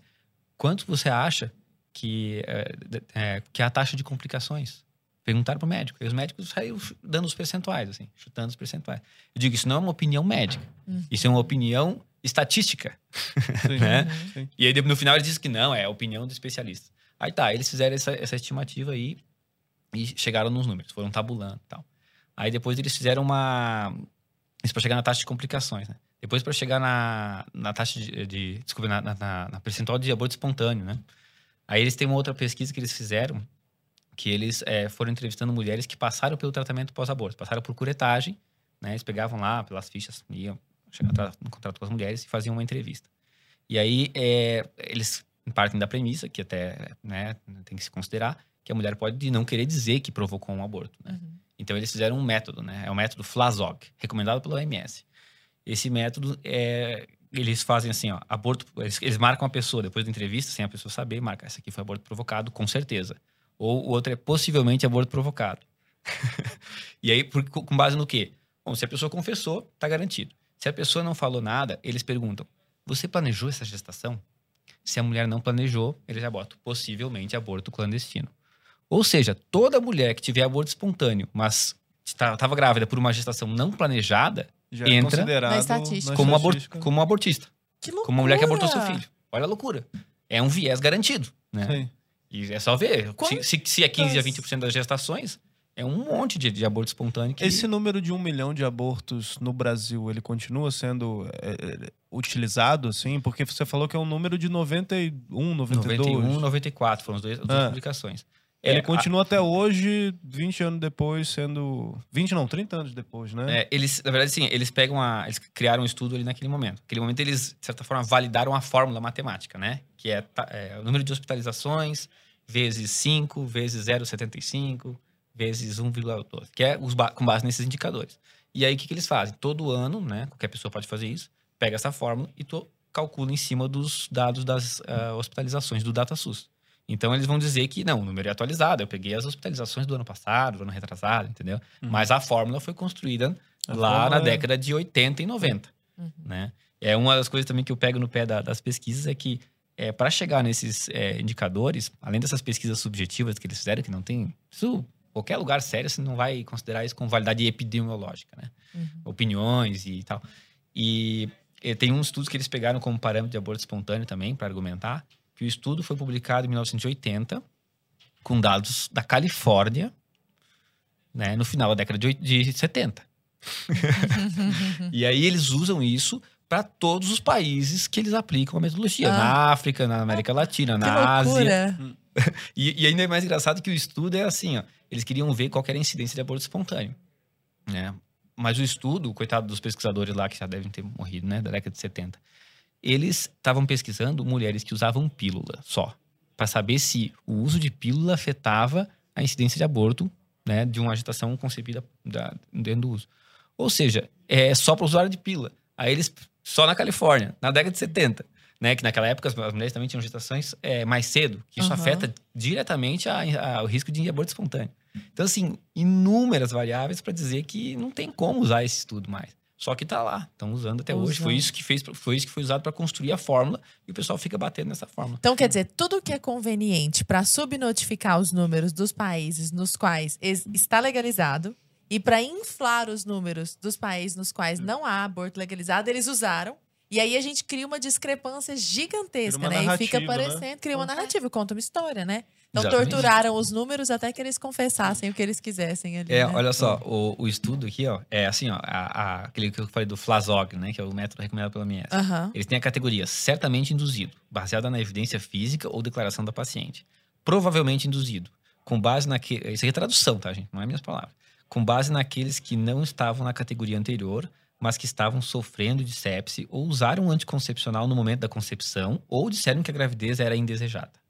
quanto você acha que é, é, que é a taxa de complicações? Perguntaram para o médico. E os médicos saíram dando os percentuais, assim, chutando os percentuais. Eu digo, isso não é uma opinião médica. Uhum. Isso é uma opinião estatística. (laughs) Sim. Né? Sim. E aí, no final, ele disse que não, é a opinião do especialista. Aí tá, eles fizeram essa, essa estimativa aí e chegaram nos números, foram tabulando e tal. Aí depois eles fizeram uma, Isso para chegar na taxa de complicações, né? Depois para chegar na, na taxa de, de desculpa, na, na, na, percentual de aborto espontâneo, né? Aí eles têm uma outra pesquisa que eles fizeram, que eles é, foram entrevistando mulheres que passaram pelo tratamento pós-aborto, passaram por curetagem, né? Eles pegavam lá pelas fichas, iam chegar no contrato com as mulheres e faziam uma entrevista. E aí é, eles partem da premissa, que até né, tem que se considerar, que a mulher pode não querer dizer que provocou um aborto, né? Uhum. Então eles fizeram um método, né? É o método Flazog, recomendado pela OMS. Esse método é eles fazem assim, ó, aborto, eles, eles, marcam a pessoa depois da entrevista, sem a pessoa saber, marca, essa aqui foi aborto provocado, com certeza. Ou o outro é possivelmente aborto provocado. (laughs) e aí, por, com base no quê? Bom, se a pessoa confessou, tá garantido. Se a pessoa não falou nada, eles perguntam: "Você planejou essa gestação?" Se a mulher não planejou, eles já botam possivelmente aborto clandestino. Ou seja, toda mulher que tiver aborto espontâneo, mas estava grávida por uma gestação não planejada, Já é entra é na estatística. Como, abor como um abortista. Que loucura. Como uma mulher que abortou seu filho. Olha a loucura. É um viés garantido, né? Sim. E é só ver. Se, se, se é 15 a 20% das gestações, é um monte de, de aborto espontâneo. Que... Esse número de um milhão de abortos no Brasil, ele continua sendo é, é utilizado, assim? Porque você falou que é um número de 91, 92. 91, 94 foram as duas, as duas ah. publicações. Ele é, continua a... até hoje, 20 anos depois, sendo. 20 não, 30 anos depois, né? É, eles, na verdade, sim, eles pegam a. Eles criaram um estudo ali naquele momento. Naquele momento, eles, de certa forma, validaram a fórmula matemática, né? Que é, é o número de hospitalizações vezes 5, vezes 0,75, vezes 1,12, que é os, com base nesses indicadores. E aí, o que, que eles fazem? Todo ano, né? Qualquer pessoa pode fazer isso, pega essa fórmula e calcula em cima dos dados das uh, hospitalizações do DataSUS. Então eles vão dizer que não, o número é atualizado. Eu peguei as hospitalizações do ano passado, do ano retrasado, entendeu? Uhum. Mas a fórmula foi construída a lá na é... década de 80 e 90, uhum. né? É uma das coisas também que eu pego no pé da, das pesquisas é que é, para chegar nesses é, indicadores, além dessas pesquisas subjetivas que eles fizeram, que não tem isso, qualquer lugar sério você não vai considerar isso com validade epidemiológica, né? Uhum. Opiniões e tal. E, e tem uns estudos que eles pegaram como parâmetro de aborto espontâneo também para argumentar que o estudo foi publicado em 1980 com dados da Califórnia, né, no final da década de, de 70. (laughs) e aí eles usam isso para todos os países que eles aplicam a metodologia. Ah. Na África, na América Latina, na Ásia. (laughs) E, e, ainda é mais engraçado que o estudo é assim, ó, eles queriam ver qual era a incidência de aborto espontâneo. Né? Mas o estudo, coitado dos pesquisadores lá que já devem ter morrido, né, da década de 70, eles estavam pesquisando mulheres que usavam pílula só, para saber se o uso de pílula afetava a incidência de aborto, né, de uma agitação concebida da, dentro do uso. Ou seja, é só para usuário de pílula. Aí eles, só na Califórnia, na década de 70, né, que naquela época as mulheres também tinham gestações é, mais cedo, que isso uhum. afeta diretamente a, a, o risco de aborto espontâneo. Então, assim, inúmeras variáveis para dizer que não tem como usar esse estudo mais. Só que tá lá, estão usando até Usando. hoje. Foi isso que fez, foi isso que foi usado para construir a fórmula e o pessoal fica batendo nessa fórmula. Então quer dizer, tudo que é conveniente para subnotificar os números dos países nos quais está legalizado e para inflar os números dos países nos quais não há aborto legalizado, eles usaram e aí a gente cria uma discrepância gigantesca, né? E fica parecendo, né? cria uma narrativa, conta uma história, né? Então Exatamente. torturaram os números até que eles confessassem o que eles quisessem ali. É, né? olha só, o, o, estudo aqui, ó, é assim, ó, a, a, aquele que eu falei do Flazog, né? Que é o método recomendado pela MS. Uhum. Eles têm a categoria certamente induzido, baseada na evidência física ou declaração da paciente. Provavelmente induzido, com base naquele. Isso aqui é tradução, tá, gente? Não é minhas palavras. Com base naqueles que não estavam na categoria anterior mas que estavam sofrendo de sepse ou usaram um anticoncepcional no momento da concepção ou disseram que a gravidez era indesejada.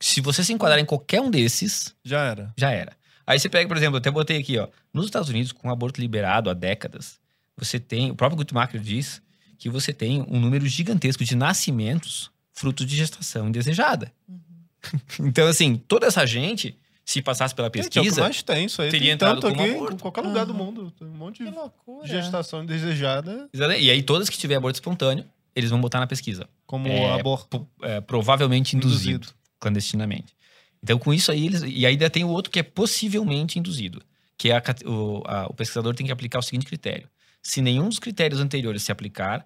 Se você se enquadrar em qualquer um desses, já era. Já era. Aí você pega, por exemplo, eu até botei aqui, ó, nos Estados Unidos, com o aborto liberado há décadas, você tem, o próprio Guttmacher diz que você tem um número gigantesco de nascimentos frutos de gestação indesejada. Uhum. (laughs) então, assim, toda essa gente se passasse pela pesquisa. Gente, é que mais tem, isso aí. Teria tem tanto aqui em qualquer lugar do mundo. Tem um monte de gestação indesejada. E aí, todas que tiver aborto espontâneo, eles vão botar na pesquisa. Como é, aborto. É, provavelmente induzido, induzido, clandestinamente. Então, com isso aí, eles. E ainda tem o outro que é possivelmente induzido. Que é a, o, a, o pesquisador tem que aplicar o seguinte critério. Se nenhum dos critérios anteriores se aplicar,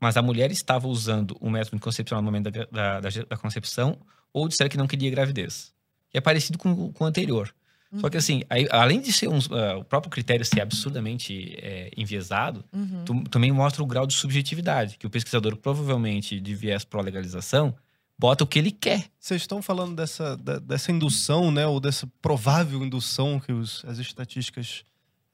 mas a mulher estava usando o método anticoncepcional no momento da, da, da, concepção, ou disser que não queria gravidez é parecido com, com o anterior. Só que assim, aí, além de ser um, uh, o próprio critério ser absurdamente é, enviesado, Uhum. tu- também mostra o grau de subjetividade, que o pesquisador provavelmente de viés pró-legalização bota o que ele quer. Vocês estão falando dessa, da- dessa indução, né? Ou dessa provável indução que os- as estatísticas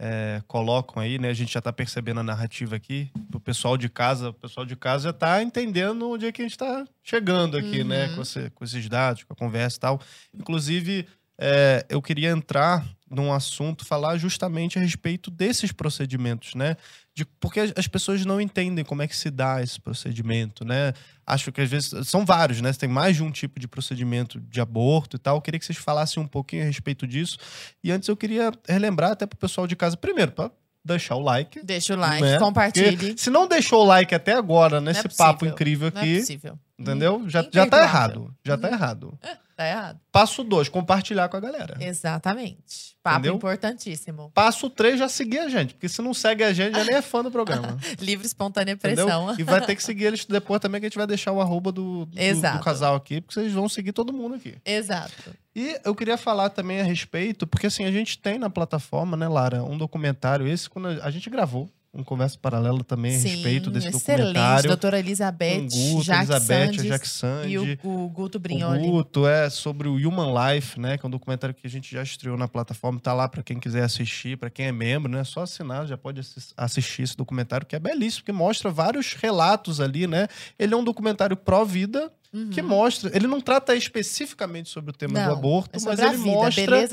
é, colocam aí, né? A gente já está percebendo a narrativa aqui. O pessoal de casa, o pessoal de casa já está entendendo onde é que a gente está chegando aqui, né? Uhum. Com, esse- com esses dados, com a conversa e tal. Inclusive, é, eu queria entrar num assunto, falar justamente a respeito desses procedimentos, né? De, porque as- as pessoas não entendem como é que se dá esse procedimento, né? Acho que às vezes são vários, né? Tem mais de um tipo de procedimento de aborto e tal. Eu queria que vocês falassem um pouquinho a respeito disso. E antes eu queria relembrar até pro pessoal de casa, primeiro, para deixar o like. Deixa o like, né? compartilhe. Porque se não deixou o like até agora nesse papo possível. incrível Não é aqui, possível. Entendeu? Já, já tá errado. Já tá Uhum. errado. Tá errado. Passo dois, compartilhar com a galera. Exatamente. Papo Entendeu? importantíssimo. Passo três, já seguir a gente. Porque se não segue a gente, já nem é fã do programa. (laughs) Livre, espontânea Entendeu? pressão. E vai ter que seguir eles depois também, que a gente vai deixar o arroba do, do, do casal aqui, porque vocês vão seguir todo mundo aqui. Exato. E eu queria falar também a respeito, porque assim, a gente tem na plataforma, né, Lara, um documentário, esse quando a gente gravou, um conversa paralela também a respeito desse excelente. documentário. Doutora Elizabeth, o Guto, Jacques Elizabeth, Sandes Sandy. e o, o Guto O Brignoli. Guto é sobre o Human Life, né? Que é um documentário que a gente já estreou na plataforma. Tá lá para quem quiser assistir, para quem é membro, né? Só assinar, já pode assis- assistir esse documentário, que é belíssimo, que mostra vários relatos ali, né? Ele é um documentário pró-vida, Uhum. que mostra. Ele não trata especificamente sobre o tema do Não, aborto, é mas ele vida, mostra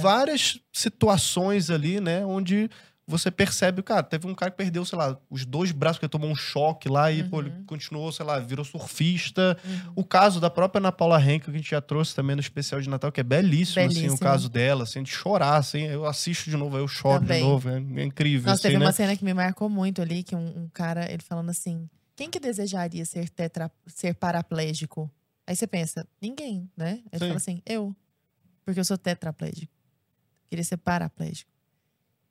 várias situações ali, né? Onde você percebe, cara, teve um cara que perdeu, sei lá, os dois braços, porque tomou um choque lá e, pô, ele Uhum. continuou, sei lá, virou surfista. Uhum. O caso da própria Ana Paula Henkel, que a gente já trouxe também no especial de Natal, que é belíssimo, assim, Belíssimo. o caso dela, assim, de chorar, assim. Eu assisto de novo, eu choro Também. de novo, é, é incrível, Nossa, assim, teve né? uma cena que me marcou muito ali, que um, um cara, ele falando assim, quem que desejaria ser, tetra, ser paraplégico? Aí você pensa, ninguém, né? Ele Sim. fala assim, eu, porque eu sou tetraplégico. Queria ser paraplégico.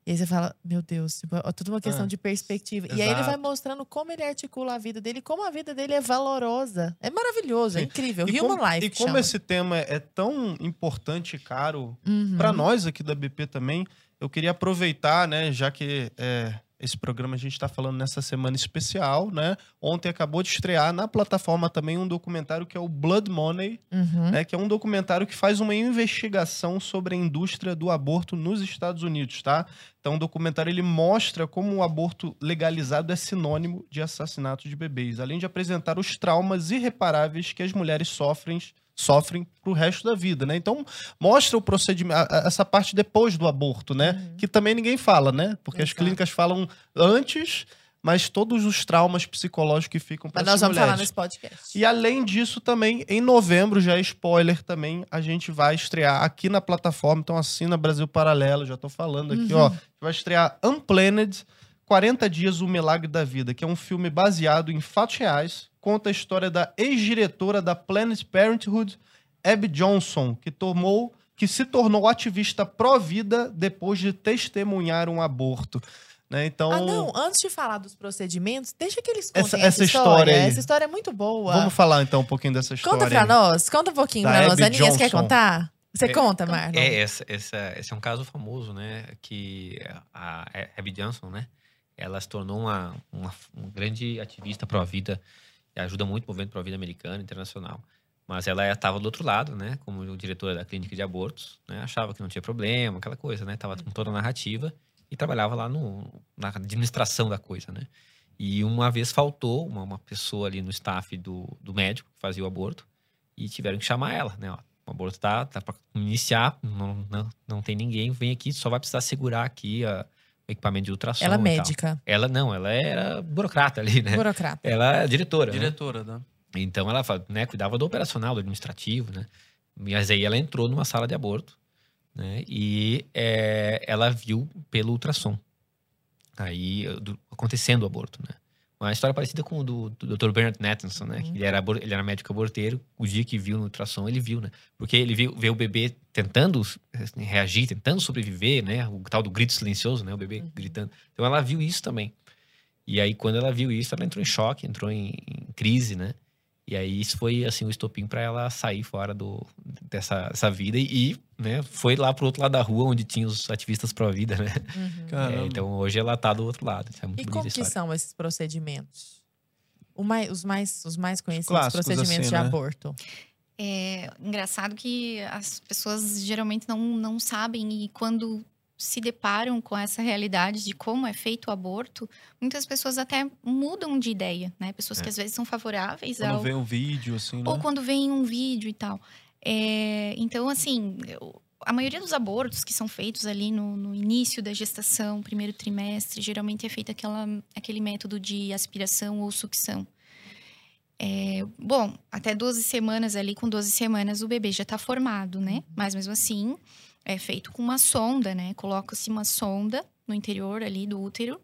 E aí você fala, meu Deus, tipo, é tudo uma questão Ah, de perspectiva. E aí ele vai exato. mostrando como ele articula a vida dele, como a vida dele é valorosa. É maravilhoso, é Sim. incrível. E Human como, Life. e como chama. esse tema é tão importante e caro Uhum. Para nós aqui da BP também, eu queria aproveitar, né, já que é, esse programa a gente está falando nessa semana especial, né? Ontem acabou de estrear na plataforma também um documentário que é o Blood Money, Uhum. né, que é um documentário que faz uma investigação sobre a indústria do aborto nos Estados Unidos, tá? Então, o documentário ele mostra como o aborto legalizado é sinônimo de assassinato de bebês, além de apresentar os traumas irreparáveis que as mulheres sofrem sofrem pro resto da vida, né? Então, mostra o procedimento, essa parte depois do aborto, né? Uhum. Que também ninguém fala, né? Porque as Exato. clínicas falam antes, mas todos os traumas psicológicos que ficam para Mas nós essas vamos mulheres. falar nesse podcast. E além disso, também, em novembro, já é spoiler também, a gente vai estrear aqui na plataforma. Então assina Brasil Paralelo, já tô falando aqui, Uhum. ó. Vai estrear Unplanned, 40 Dias, O Milagre da Vida, que é um filme baseado em fatos reais. Conta a história da ex-diretora da Planned Parenthood, Abby Johnson, que tomou que se tornou ativista pró-vida depois de testemunhar um aborto. Né? Então, Ah, não, antes de falar dos procedimentos, deixa que eles contem essa essa, história história. Essa história é muito boa. vamos falar então um pouquinho dessa história. Conta pra aí. nós, conta um pouquinho Da pra nós. Abby Aninha, você quer Johnson. contar? Você É, conta, Marlon? É, essa, essa, esse é um caso famoso, né? Que a Abby Johnson, né? Ela se tornou uma, uma, um grande ativista pró-vida ajuda muito o movimento pró-vida americano e internacional. Mas ela estava do outro lado, né? Como diretora da clínica de abortos, né? Achava que não tinha problema, aquela coisa, né? Tava com toda a narrativa e trabalhava lá no, na administração da coisa, né? E uma vez faltou uma, uma pessoa ali no staff do, do médico que fazia o aborto e tiveram que chamar ela, né? Ó, o aborto tá, tá para iniciar, não, não, não tem ninguém, vem aqui, só vai precisar segurar aqui a, equipamento de ultrassom. Ela é e tal. médica, Ela não, ela era burocrata ali, né? burocrata. Ela é diretora. né? Diretora, né? Então ela né, cuidava do operacional, do administrativo, né? Mas aí ela entrou numa sala de aborto, né? E é, ela viu pelo ultrassom. Aí do- acontecendo o aborto, né? Uma história parecida com o do, do Dr. Bernard Nathanson, né? Uhum. ele era, ele era médico aborteiro. O dia que viu no ultrassom, ele viu, né? Porque ele viu, vê o bebê tentando assim, reagir, tentando sobreviver, né? O tal do grito silencioso, né? O bebê Uhum. gritando. Então ela viu isso também. E aí, quando ela viu isso, ela entrou em choque, entrou em, em crise, né? E aí isso foi assim o estopim para ela sair fora do, dessa, dessa vida e, né, foi lá pro outro lado da rua onde tinha os ativistas pró vida, né? Uhum. É, então hoje ela tá do outro lado. Isso é muito E como que são esses procedimentos? O mai- os, mais, os mais conhecidos clássicos, procedimentos assim, de né? aborto. É engraçado que as pessoas geralmente não, não sabem e quando se deparam com essa realidade de como é feito o aborto, muitas pessoas até mudam de ideia, né? Pessoas que É. às vezes são favoráveis Quando ao, vem um vídeo, assim, né? ou quando vem um vídeo e tal. É, então, assim, eu- a maioria dos abortos que são feitos ali no, no início da gestação, primeiro trimestre, geralmente é feito aquela, aquele método de aspiração ou sucção. É, bom, até 12 semanas ali, com 12 semanas o bebê já está formado, né? Mas mesmo assim, é feito com uma sonda, né? Coloca-se uma sonda no interior ali do útero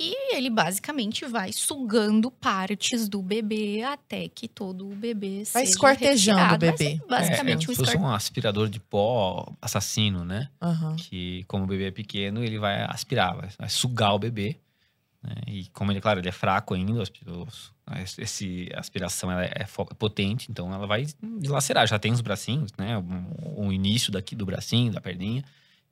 e ele basicamente vai sugando partes do bebê até que todo o bebê Vai seja esquartejando retirado. o Vai bebê. Basicamente é, é um esquartejo. um aspirador de pó assassino, né? Aham. Que, como o bebê é pequeno, ele vai aspirar, vai, vai sugar o bebê. né? E como ele, claro, ele é fraco ainda, os- os- esse a aspiração ela é fo- potente, então ela vai dilacerar. Já tem os bracinhos, né? O, o início daqui do bracinho, da perninha,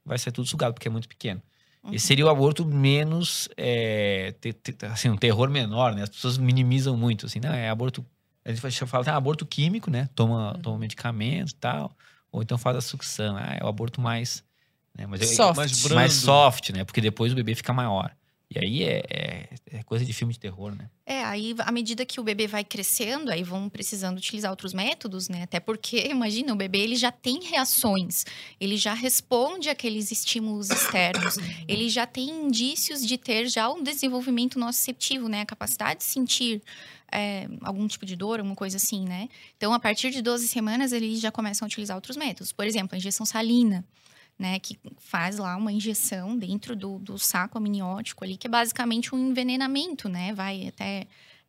vai ser tudo sugado, porque é muito pequeno. Uhum. Esse seria o aborto menos, é, te- te- assim, um terror menor, né? As pessoas minimizam muito, assim, não, é aborto... A gente fala, ah, aborto químico, né? Toma, Uhum. toma medicamento e tal. Ou então faz a sucção. Ah, é o aborto mais... Né? Mas eu- Soft. mais brando. mais soft, né? Porque depois o bebê fica maior. E aí é, é- é coisa de filme de terror, né? É, aí à medida que o bebê vai crescendo, aí vão precisando utilizar outros métodos, né? Até porque, (laughs) imagina, o bebê ele já tem reações, ele já responde àqueles estímulos externos, (coughs) ele já tem indícios de ter já um desenvolvimento nociceptivo, né? A capacidade de sentir é, algum tipo de dor, alguma coisa assim, né? Então, a partir de 12 semanas, eles já começam a utilizar outros métodos. Por exemplo, a injeção salina. Né, que faz lá uma injeção dentro do, do saco amniótico ali, que é basicamente um envenenamento, né? Vai até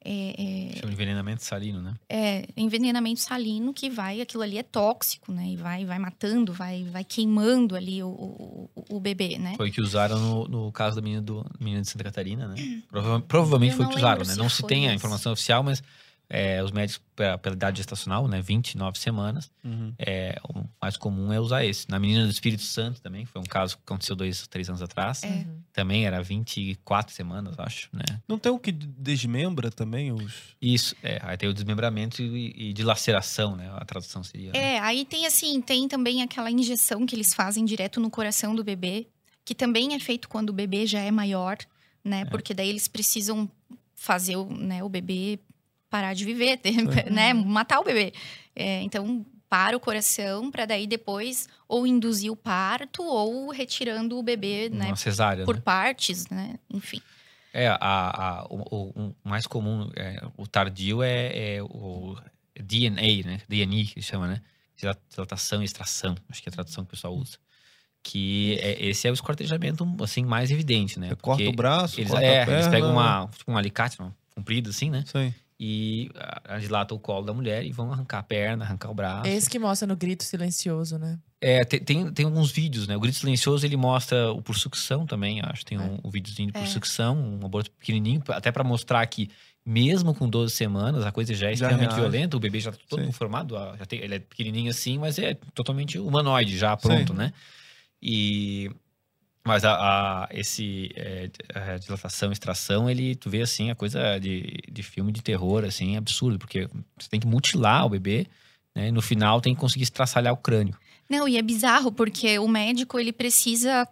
é, Chama de envenenamento salino, né? é, é envenenamento salino que vai, aquilo ali é tóxico, né? E vai, vai matando, vai, vai queimando ali o, o, o- bebê, né? Foi o que usaram no, no caso da menina, do, menina de Santa Catarina, né? Prova- provavelmente Eu foi o que usaram, né? Não se tem a esse. informação oficial, mas é, os médicos, pela, pela idade gestacional, né? 29 semanas, Uhum. é, o mais comum é usar esse. Na menina do Espírito Santo também, foi um caso que aconteceu dois, três anos atrás. É. Uhum. Também era 24 semanas, acho, né? Não tem o que desmembra também os... Isso, é. Aí tem o desmembramento e, e dilaceração, né? A tradução seria. né? É, aí tem assim, tem também aquela injeção que eles fazem direto no coração do bebê, que também é feito quando o bebê já é maior, né? Porque daí eles precisam fazer o, né, o bebê parar de viver, ter- (laughs) né? Matar o bebê. É, então, para o coração, para daí depois ou induzir o parto ou retirando o bebê, né? Uma cesárea, Por né? partes, né? Enfim. É, a, a- o, o- mais comum, é, o tardio é, é o DNA, né? DNA que chama, né? Dila- Dilatação e extração, acho que é a tradução que o pessoal usa. Que é, esse é o esquartejamento, assim, mais evidente, né? Corta Porque o braço, eles, corta é, a perna. eles pegam uma, tipo, um alicate não, comprido, assim, né? Sei. E ah, dilata o colo da mulher e vão arrancar a perna, arrancar o braço. Esse que mostra no grito silencioso, né? É, tem, tem, tem alguns vídeos, né? O grito silencioso ele mostra o por sucção também, acho. Tem É. um, um videozinho de por É. sucção, um aborto pequenininho, até pra mostrar que mesmo com 12 semanas a coisa já é Já extremamente reage. violenta, o bebê já tá todo Sim. formado, já tem, ele é pequenininho assim, mas é totalmente humanoide já pronto, Sim. né? E mas a, a- esse é, a dilatação, extração, ele tu vê assim a coisa de, de filme de terror assim, absurdo, porque você tem que mutilar o bebê, né? No final tem que conseguir estraçalhar o crânio. Não, e é bizarro, porque o médico, ele precisa...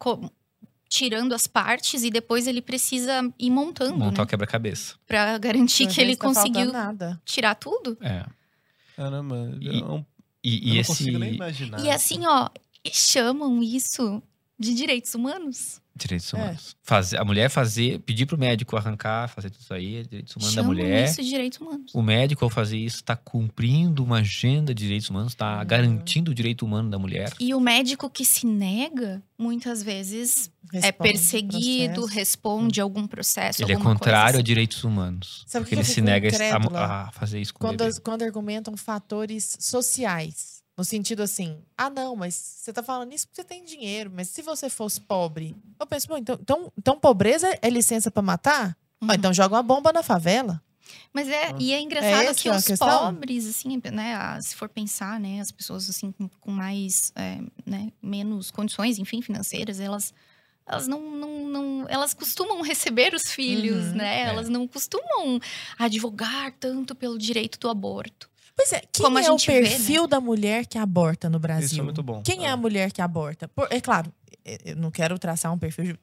Tirando as partes e depois ele precisa ir montando, montar né? o quebra-cabeça. Pra garantir que ele tá conseguiu nada. tirar tudo. É. Caramba, E- eu não, E, eu e não esse consigo nem imaginar. E assim, ó, e chamam isso de direitos humanos. direitos É. humanos. Fazer, a mulher fazer, pedir pro médico arrancar, fazer tudo isso aí, é direitos humanos da chamam mulher. isso de direitos humanos. O médico, ao fazer isso, está cumprindo uma agenda de direitos humanos, está Uhum. garantindo o direito humano da mulher. E o médico que se nega, muitas vezes, é Responde perseguido, processo. responde a algum processo, Ele é contrário coisa a direitos humanos. Sabe porque que ele se nega a, a fazer isso com o Quando, as- quando argumentam fatores sociais. No sentido assim, ah, não, mas você tá falando isso porque você tem dinheiro, mas se você fosse pobre. Eu penso, bom, então, então, então pobreza é licença pra matar? Uhum. Ah, então joga uma bomba na favela. Mas é, Ah. e é engraçado É que essa a os pobres, assim, né, ah, se for pensar, né, as pessoas assim com, com mais, é, né, menos condições, enfim, financeiras, elas elas não, não, não elas costumam (laughs) receber os filhos, Uhum. né? É. Elas não costumam advogar tanto pelo direito do aborto. Pois é, quem Como a é o gente vê, né? perfil da mulher que aborta no Brasil? Isso é muito bom. Quem é a mulher que aborta? Por- é claro, é- eu não quero traçar um perfil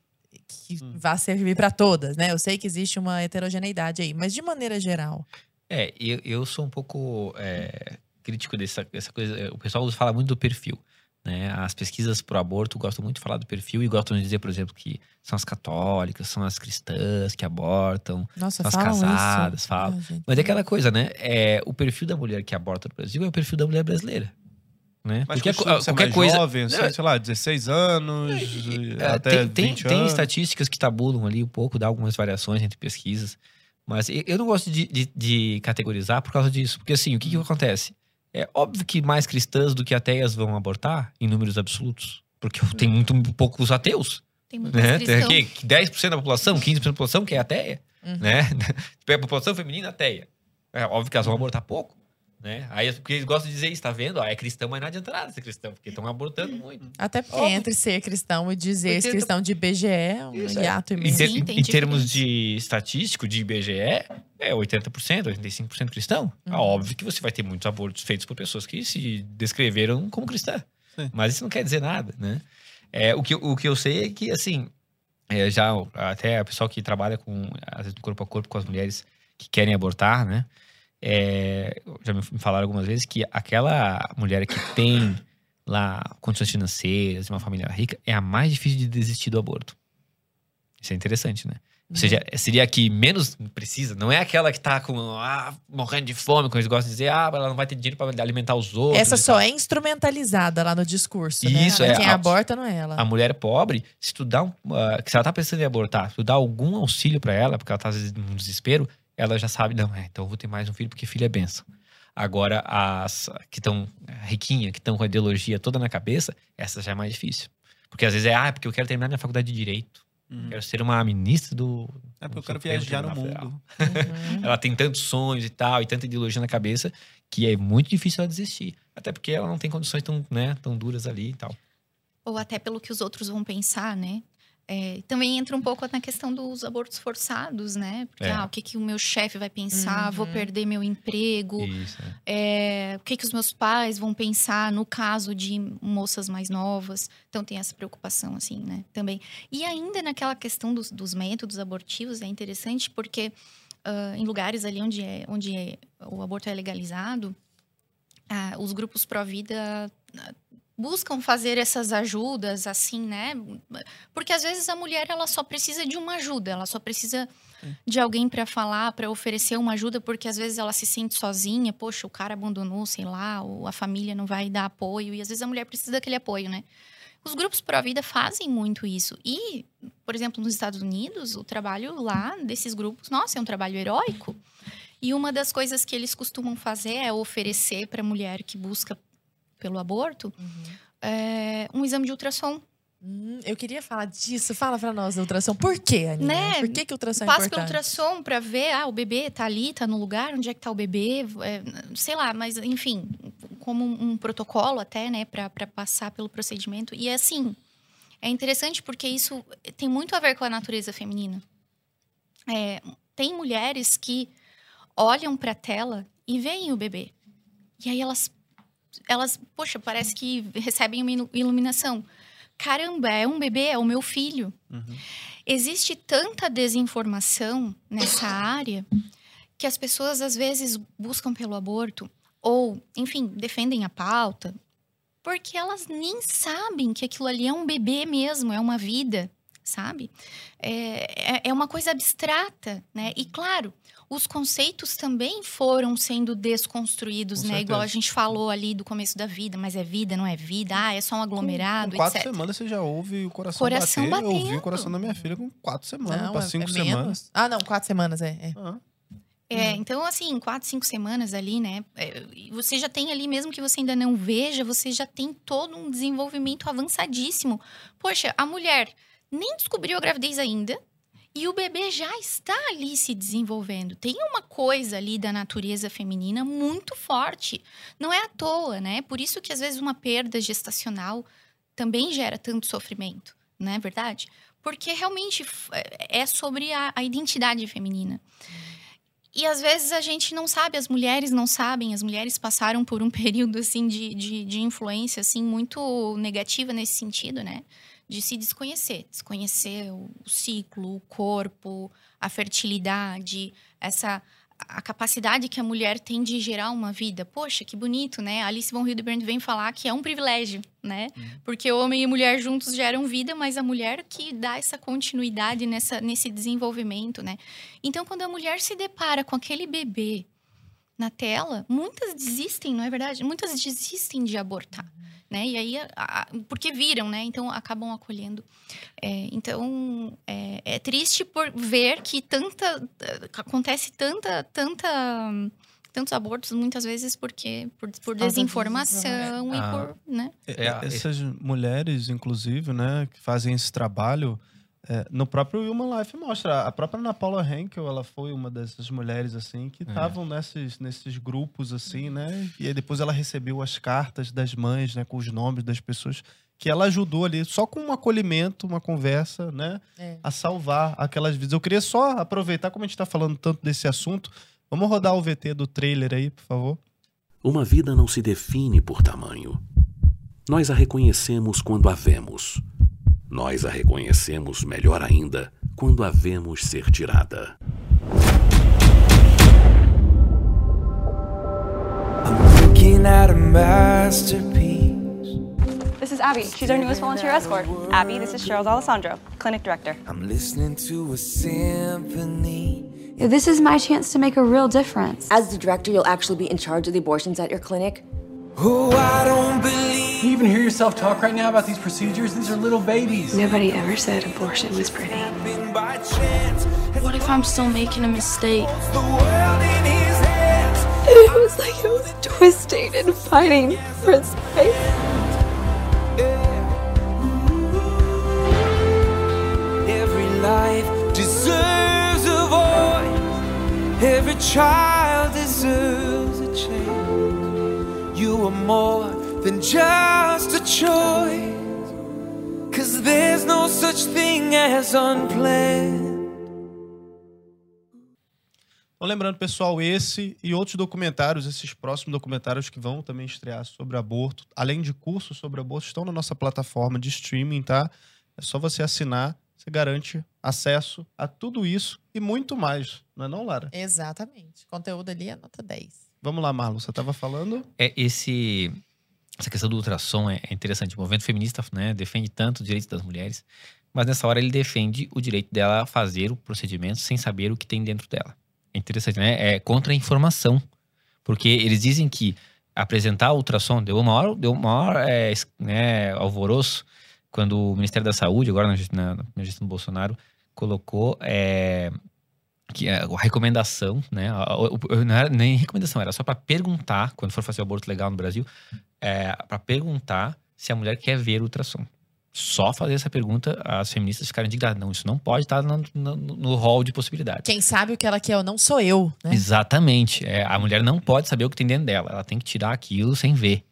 que Hum. vá servir para todas, né? Eu sei que existe uma heterogeneidade aí, mas de maneira geral. É, eu, eu sou um pouco é, crítico dessa, dessa coisa. é, O pessoal fala muito do perfil. Né? As pesquisas pro aborto gostam muito de falar do perfil e gostam de dizer, por exemplo, que são as católicas, são as cristãs que abortam. Nossa, As falam casadas, isso. falam. Ah. Mas é aquela coisa, né? É, o perfil da mulher que aborta no Brasil é o perfil da mulher brasileira. Né? Mas Porque ser qualquer mais coisa. jovem, assim, É. sei lá, 16 anos, É, até tem, tem, 20 tem anos. estatísticas que tabulam ali um pouco, dá algumas variações entre pesquisas. Mas eu não gosto de, de- de categorizar por causa disso. Porque assim, o que, que Hum. acontece? É óbvio que mais cristãs do que ateias vão abortar em números absolutos. Porque tem muito poucos ateus. Tem muitos Né? Tem cristãos. aqui 10% da população, 15% da população que é ateia. Uhum. Né? (laughs) A população feminina ateia. É óbvio que elas vão abortar pouco. Né? Aí porque eles gostam de dizer isso, tá vendo? Ah, é cristão, mas não adianta nada ser cristão, porque estão abortando muito. Até porque Óbvio. entre ser cristão e dizer Porque- cristão de IBGE é um Isso, é. hiato Em, imenso. ter- Sim, em- tem em termos de estatístico, de IBGE, é 80%, 85% cristão. Uhum. óbvio que você vai ter muitos abortos feitos por pessoas que se descreveram como cristã. Sim. Mas isso não quer dizer nada, né? É, o, que, eu- o que eu sei é que, assim, é, já até o pessoal que trabalha com, às vezes, no corpo a corpo com as mulheres que querem abortar, né? É, já me falaram algumas vezes que aquela mulher que tem lá condições financeiras, uma família rica, é a mais difícil de desistir do aborto. Isso é interessante, né? Ou seja, seria a que menos precisa, não é aquela que tá com, ah, morrendo de fome, como eles gostam de dizer, ah, ela não vai ter dinheiro para alimentar os outros. Essa só é instrumentalizada lá no discurso, né? Isso, é. Quem A- aborta não é ela. A mulher pobre, se tu dá um, ah, se ela tá pensando em abortar, se tu dá algum auxílio para ela, porque ela tá às vezes num desespero, ela já sabe, não, é, então eu vou ter mais um filho porque filho é benção. Agora, as que estão riquinha, que estão com a ideologia toda na cabeça, essa já é mais difícil. Porque às vezes é, ah, porque eu quero terminar minha faculdade de Direito. Uhum. Quero ser uma ministra do. É porque eu quero viajar no mundo. Uhum. (laughs) Ela tem tantos sonhos e tal, e tanta ideologia na cabeça, que é muito difícil ela desistir. Até porque ela não tem condições tão, né, tão duras ali e tal. Ou até pelo que os outros vão pensar, né? É, também entra um pouco na questão dos abortos forçados, né? Porque, É. ah, o que, que o meu chefe vai pensar? Vou Uhum. perder meu emprego? Isso, é. É, o que, que os meus pais vão pensar no caso de moças mais novas? Então tem essa preocupação, assim, né? Também. E ainda naquela questão dos, dos métodos abortivos, é interessante porque ah, em lugares ali onde, é, onde é- o aborto é legalizado, ah, os grupos pró-vida buscam fazer essas ajudas, assim, né? Porque às vezes a mulher ela só precisa de uma ajuda, ela só precisa de alguém para falar, para oferecer uma ajuda, porque às vezes ela se sente sozinha, poxa, o cara abandonou, sei lá, ou a família não vai dar apoio, e às vezes a mulher precisa daquele apoio, né? Os grupos pró-vida fazem muito isso. E, por exemplo, nos Estados Unidos, o trabalho lá desses grupos, nossa, é um trabalho heróico. E uma das coisas que eles costumam fazer é oferecer para a mulher que busca pelo aborto Uhum. é, um exame de ultrassom. Hum, eu queria falar disso. Fala pra nós da ultrassom. Por quê, Aninha? Né? Por que, que a ultrassom é Passa pelo importante? ultrassom para ver, ah, o bebê tá ali, tá no lugar, onde é que tá o bebê, é, sei lá, mas enfim, como um, um protocolo até, né, para passar pelo procedimento. E assim, é interessante porque isso tem muito a ver com a natureza feminina. É, tem mulheres que olham para a tela e veem o bebê. E aí elas, elas, poxa, parece que recebem uma ilu- iluminação. Caramba, é um bebê, é o meu filho. Uhum. Existe tanta desinformação nessa área que as pessoas às vezes buscam pelo aborto ou, enfim, defendem a pauta porque elas nem sabem que aquilo ali é um bebê mesmo, é uma vida, sabe? É, é- é uma coisa abstrata, né? E claro, os conceitos também foram sendo desconstruídos, Com né? certeza. Igual a gente falou ali do começo da vida, mas é vida, não é vida? Ah, é só um aglomerado, com quatro etc. semanas você já ouve o coração, Coração bater. Eu ouvi batendo. o coração da minha filha com quatro semanas, Não, para é, cinco é semanas. Ah, não, quatro semanas, é. é. Ah, É, Uhum. então, assim, quatro, cinco semanas ali, né? é, Você já tem ali, mesmo que você ainda não veja, você já tem todo um desenvolvimento avançadíssimo. Poxa, a mulher nem descobriu a gravidez ainda E o bebê já está ali se desenvolvendo. Tem uma coisa ali da natureza feminina muito forte. Não é à toa, né? Por isso que às vezes uma perda gestacional também gera tanto sofrimento, não é verdade? Porque realmente é sobre a, a identidade feminina. E às vezes a gente não sabe, as mulheres não sabem, as mulheres passaram por um (laughs) período assim de, de, de influência assim muito negativa nesse sentido, né? De se desconhecer, desconhecer o ciclo, o corpo, a fertilidade, essa a capacidade que a mulher tem de gerar uma vida. Poxa, que bonito, né? Alice von Hildebrand vem falar que é um privilégio, né? Uhum. Porque homem e mulher juntos geram vida, mas a mulher que dá essa continuidade nessa, nesse desenvolvimento, né? Então, quando a mulher se depara com aquele bebê na tela, muitas desistem, não é verdade? Muitas desistem de abortar né? E aí, a, porque viram, né? Então acabam acolhendo. É, então é, é, triste por ver que tanta acontece tanta tanta tantos abortos muitas vezes porque por, por desinformação e ah, por, né? É, é, essas mulheres, inclusive, né, que fazem esse trabalho é, no próprio Human Life mostra. A própria Ana Paula Henkel, ela foi uma dessas mulheres, assim, que estavam é. nesses, nesses grupos, assim, né? E aí depois ela recebeu as cartas das mães, né? Com os nomes das pessoas que ela ajudou ali, só com um acolhimento, uma conversa, né? É. A salvar aquelas vidas. Eu queria só aproveitar, como a gente está falando tanto desse assunto, vamos rodar o VT do trailer aí, por favor. Uma vida não se define por tamanho. Nós a reconhecemos quando a vemos nós a reconhecemos melhor ainda quando a vemos ser tirada. This is Abby. She's our newest volunteer escort. Abby, this is Cheryl Alessandro, clinic director. I'm listening to a symphony. This is my chance to make a real difference. As the director, you'll actually be in charge of the abortions at your clinic. Oh, I don't believe. You even hear yourself talk right now about these procedures? These are little babies. Nobody ever said abortion was pretty. What if I'm still making a mistake? (laughs) It was like I was twisting and fighting for its life. Every life deserves a voice. Every child deserves a chance. You are more than just a choice. Cause there's no such thing as unplanned. Então, lembrando, pessoal, esse e outros documentários, esses próximos documentários que vão também estrear sobre aborto, além de cursos sobre aborto, estão na nossa plataforma de streaming, tá? É só você assinar, você garante acesso a tudo isso e muito mais, não é não, Lara? Exatamente. Conteúdo ali é nota 10. Vamos lá, Marlon, você estava falando? É esse essa questão do ultrassom é, é interessante. O movimento feminista né, defende tanto os direitos das mulheres, mas nessa hora ele defende o direito dela fazer o procedimento sem saber o que tem dentro dela. É interessante, né? É contra a informação. Porque eles dizem que apresentar o ultrassom deu uma hora, deu uma é, né, alvoroço quando o Ministério da Saúde, agora na, na, na gestão do Bolsonaro, colocou é, que é a recomendação, né? Não era nem recomendação, era só para perguntar, quando for fazer o aborto legal no Brasil, é, para perguntar se a mulher quer ver o ultrassom. Só fazer essa pergunta, as feministas ficaram indignadas. Não, isso não pode estar no, no, no hall de possibilidades. Quem sabe o que ela quer ou não sou eu, né? Exatamente. É, a mulher não pode saber o que tem dentro dela. Ela tem que tirar aquilo sem ver.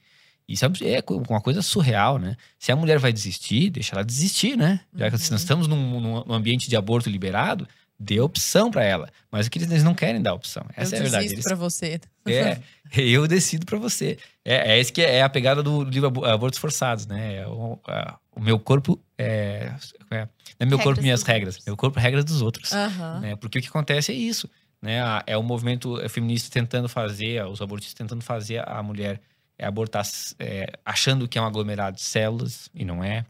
Isso é, é uma coisa surreal, né? Se a mulher vai desistir, deixa ela desistir, né? Já que uhum. nós estamos num, num ambiente de aborto liberado, dê opção para ela. Mas o que eles não querem dar opção. Essa eu é a verdade. (laughs) Eu decido para você. É, eu decido para você. É, é esse que é a pegada do livro Abortos Forçados, né? É o, a, o, meu corpo é, é, é meu corpo minhas regras. Meu corpo regras dos outros. Uhum. Né? Porque o que acontece é isso. Né? É o movimento feminista tentando fazer, os abortistas tentando fazer a mulher é, abortar é, achando que é um aglomerado de células, e não é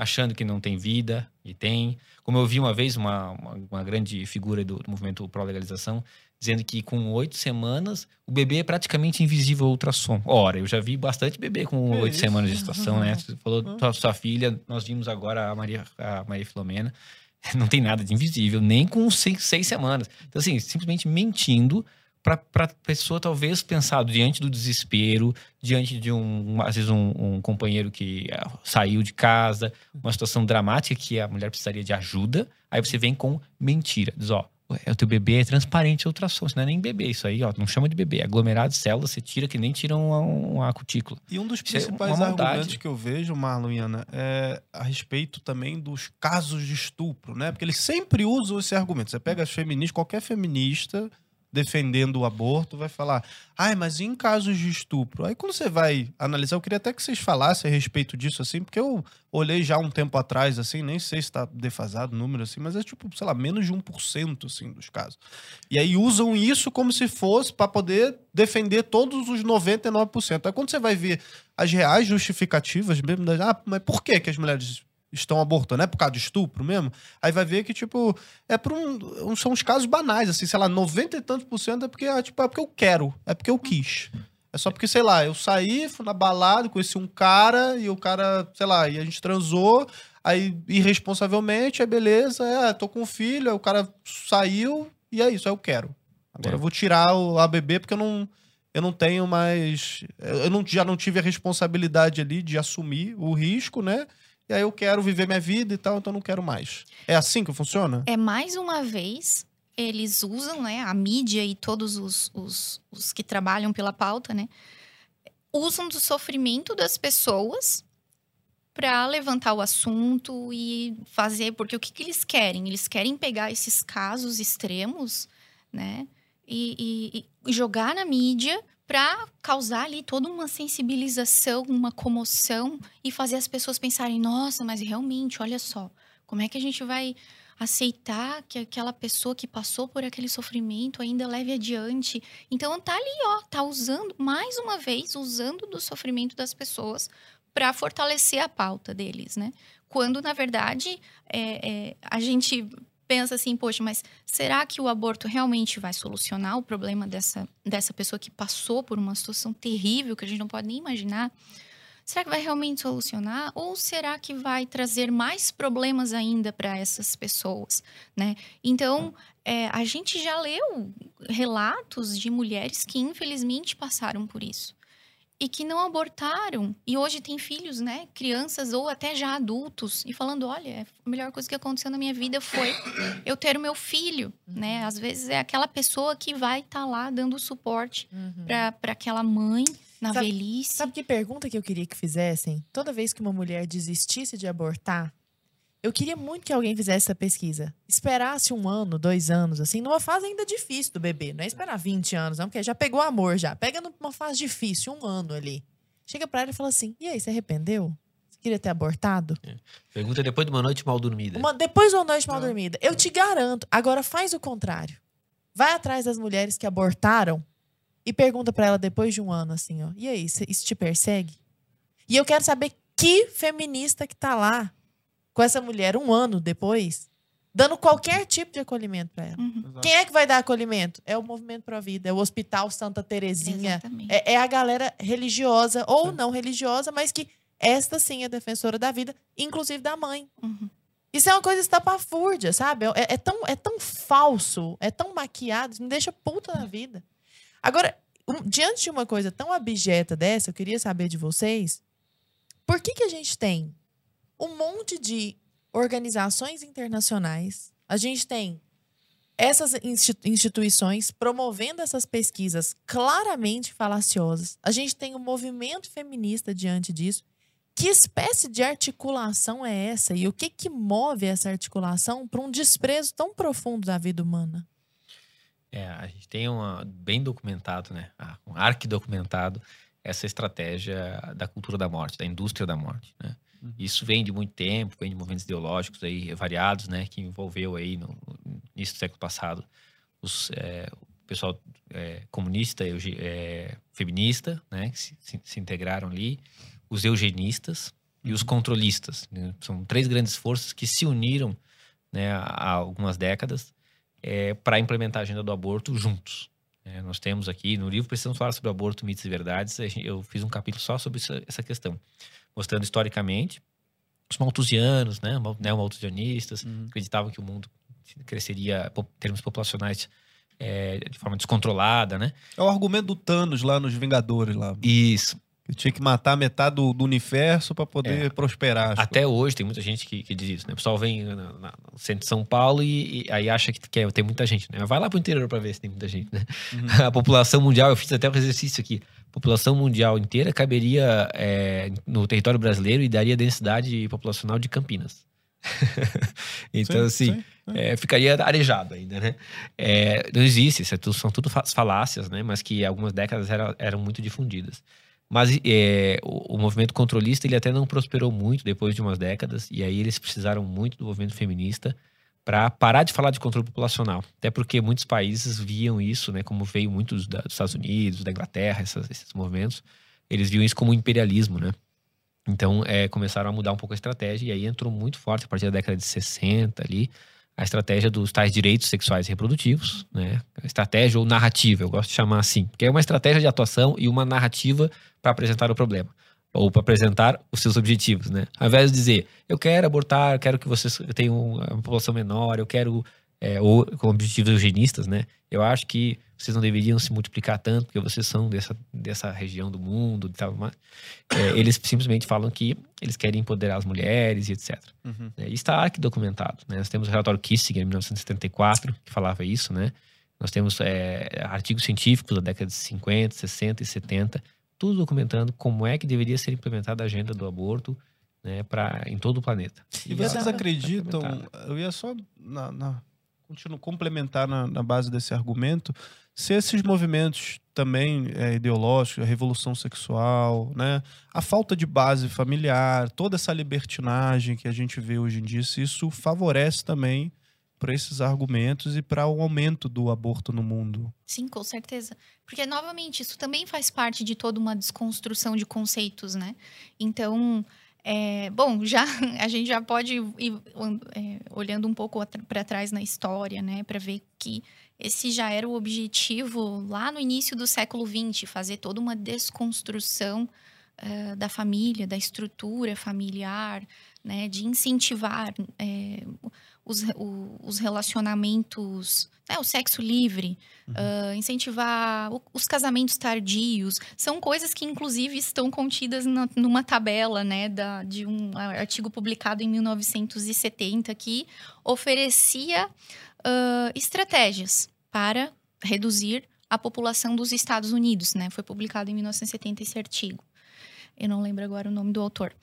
achando que não tem vida, e tem. Como eu vi uma vez uma, uma, uma grande figura do, do movimento pró-legalização, dizendo que com oito semanas o bebê é praticamente invisível ao ultrassom. Ora, eu já vi bastante bebê com oito semanas de gestação, né? Você falou da sua, sua filha, nós vimos agora a Maria, a Maria Filomena. (laughs) Não tem nada de invisível, nem com seis, seis semanas. Então, assim, simplesmente mentindo para a pessoa talvez pensar diante do desespero, diante de um, às vezes um, um, companheiro que eh, saiu de casa, uma situação dramática que a mulher precisaria de ajuda, aí você vem com mentira, diz ó, o teu bebê é transparente ultrassom, isso não é nem bebê, isso aí, ó, não chama de bebê, é aglomerado de células, você tira que nem tira uma, uma cutícula. E um dos é principais é argumentos que eu vejo, Marlon e Ana, é a respeito também dos casos de estupro, né? Porque eles sempre usam esse argumento. Você pega as feministas, qualquer feminista defendendo o aborto vai falar, ai, mas em casos de estupro? Aí quando você vai analisar, eu queria até que vocês falassem a respeito disso, assim, porque eu olhei já um tempo atrás, assim, nem sei se está defasado o número, assim, mas é tipo, sei lá, menos de 1%, assim, dos casos. E aí usam isso como se fosse para poder defender todos os 99%. Aí quando você vai ver as reais justificativas mesmo, ah, mas por que que as mulheres estão abortando, é por causa de estupro mesmo, aí vai ver que, tipo, é por um, são uns casos banais, assim, sei lá, 90 e tantos por cento é porque, é, tipo, é porque eu quero, é porque eu quis. É só porque, sei lá, eu saí, fui na balada, conheci um cara, e o cara, sei lá, e a gente transou, aí irresponsavelmente, aí beleza, é, tô com um filho, aí o cara saiu, e é isso, aí eu quero. Agora é. eu vou tirar o ABB porque eu não, eu não tenho mais. Eu não, já não tive a responsabilidade ali de assumir o risco, né? E aí eu quero viver minha vida e tal, então não quero mais. É assim que funciona? É mais uma vez, eles usam, né, a mídia e todos os, os, os que trabalham pela pauta, né, usam do sofrimento das pessoas para levantar o assunto e fazer, porque o que, que, eles querem? Eles querem pegar esses casos extremos, né, e, e, e jogar na mídia para causar ali toda uma sensibilização, uma comoção e fazer as pessoas pensarem: nossa, mas realmente, olha só, como é que a gente vai aceitar que aquela pessoa que passou por aquele sofrimento ainda leve adiante? Então tá ali, ó, tá usando mais uma vez usando do sofrimento das pessoas para fortalecer a pauta deles, né? Quando na verdade é, é, a gente pensa assim, poxa, mas será que o aborto realmente vai solucionar o problema dessa, dessa pessoa que passou por uma situação terrível que a gente não pode nem imaginar? Será que vai realmente solucionar? Ou será que vai trazer mais problemas ainda para essas pessoas, né? Então, é, a gente já leu relatos de mulheres que infelizmente passaram por isso e que não abortaram e hoje têm filhos, né, crianças ou até já adultos e falando, olha, a melhor coisa que aconteceu na minha vida foi eu ter o meu filho, né? Às vezes é aquela pessoa que vai estar tá lá dando suporte uhum. para aquela mãe na sabe, velhice. Sabe que pergunta que eu queria que fizessem? Toda vez que uma mulher desistisse de abortar, eu queria muito que alguém fizesse essa pesquisa. Esperasse um ano, dois anos, assim, numa fase ainda difícil do bebê. Não é esperar 20 anos, não, porque já pegou amor já. Pega numa fase difícil, um ano ali. Chega pra ela e fala assim: e aí, você arrependeu? Você queria ter abortado? É. Pergunta depois de uma noite mal dormida. Uma, depois de uma noite mal dormida. Eu te garanto. Agora faz o contrário. Vai atrás das mulheres que abortaram e pergunta para ela depois de um ano assim, ó. E aí, isso te persegue? E eu quero saber que feminista que tá lá com essa mulher um ano depois, dando qualquer tipo de acolhimento para ela. Uhum. Quem é que vai dar acolhimento? É o Movimento Pro Vida, é o Hospital Santa Terezinha, é, é, a galera religiosa ou não religiosa, mas que esta sim é defensora da vida, inclusive da mãe. Uhum. Isso é uma coisa estapafúrdia, sabe? É, é, tão, é tão falso, é tão maquiado, me deixa puta na vida. Agora, um, diante de uma coisa tão abjeta dessa, eu queria saber de vocês, por que que a gente tem um monte de organizações internacionais. A gente tem essas instituições promovendo essas pesquisas claramente falaciosas. A gente tem um movimento feminista diante disso. Que espécie de articulação é essa? E o que, que move essa articulação para um desprezo tão profundo da vida humana? É, a gente tem uma, bem documentado, né? Um arquidocumentado essa estratégia da cultura da morte, da indústria da morte, né? Uhum. Isso vem de muito tempo, vem de movimentos ideológicos aí variados, né, que envolveu aí no, no início do século passado os, é, o pessoal é, comunista, é, feminista, né, que se, se, integraram ali, os eugenistas e os uhum. controlistas. Né? São três grandes forças que se uniram né, há algumas décadas é, para implementar a agenda do aborto juntos. É, nós temos aqui no livro Precisamos Falar sobre Aborto, Mitos e Verdades. Eu fiz um capítulo só sobre essa questão mostrando historicamente os malthusianos, né, neo-malthusianistas, uhum. acreditavam que o mundo cresceria, termos populacionais, é, de forma descontrolada, né? É o argumento do Thanos lá nos Vingadores lá. Isso. Que tinha que matar metade do, do universo para poder é. prosperar. Até hoje tem muita gente que, que diz isso, né? O pessoal vem na, na, no centro de São Paulo e, e aí acha que, que tem muita gente, né? Vai lá pro interior para ver se tem muita gente, né? Uhum. (laughs) A população mundial, eu fiz até um exercício aqui. A população mundial inteira caberia é, no território brasileiro e daria densidade populacional de Campinas. (laughs) então, sim, assim, sim, é, ficaria arejado ainda, né? É, não existe, isso é tudo, são tudo falácias, né? Mas que algumas décadas era, eram muito difundidas. Mas é, o, o, movimento controlista ele até não prosperou muito depois de umas décadas, e aí eles precisaram muito do movimento feminista para parar de falar de controle populacional. Até porque muitos países viam isso, né, como veio muitos dos Estados Unidos, da Inglaterra, essas, esses movimentos, eles viam isso como imperialismo, né? Então, é, começaram a mudar um pouco a estratégia, e aí entrou muito forte, a partir da década de 60 ali, a estratégia dos tais direitos sexuais e reprodutivos, né? Estratégia ou narrativa, eu gosto de chamar assim, porque é uma estratégia de atuação e uma narrativa para apresentar o problema ou para apresentar os seus objetivos, né? Ao invés de dizer, eu quero abortar, eu quero que vocês tenham uma população menor, eu quero é, ou com objetivos eugenistas, né? Eu acho que vocês não deveriam se multiplicar tanto porque vocês são dessa, dessa região do mundo e tal. Mas, é, eles simplesmente falam que eles querem empoderar as mulheres e etc. Uhum. É, está aqui documentado, né? Nós temos o relatório Kissinger, em 1974, que falava isso, né? Nós temos é, artigos científicos da década de 50, 60 e 70 tudo documentando como é que deveria ser implementada a agenda do aborto né, pra, em todo o planeta. E, e vocês acreditam, eu ia só na, na, continuo, complementar na, na, base desse argumento, se esses movimentos também é, ideológicos, a revolução sexual, né, a falta de base familiar, toda essa libertinagem que a gente vê hoje em dia, se isso favorece também para esses argumentos e para o aumento do aborto no mundo. Sim, com certeza. Porque, novamente, isso também faz parte de toda uma desconstrução de conceitos, né? Então, é, bom, já (laughs) a gente já pode ir é, olhando um pouco para trás na história, né, para ver que esse já era o objetivo lá no início do século XX, fazer toda uma desconstrução uh, da família, da estrutura familiar, né, de incentivar é, os, o, os relacionamentos, né, o sexo livre, uhum. uh, incentivar o, os casamentos tardios, são coisas que inclusive estão contidas na, numa tabela, né, da, de um artigo publicado em 1970 que oferecia uh, estratégias para reduzir a população dos Estados Unidos, né? Foi publicado em 1970 esse artigo. Eu não lembro agora o nome do autor,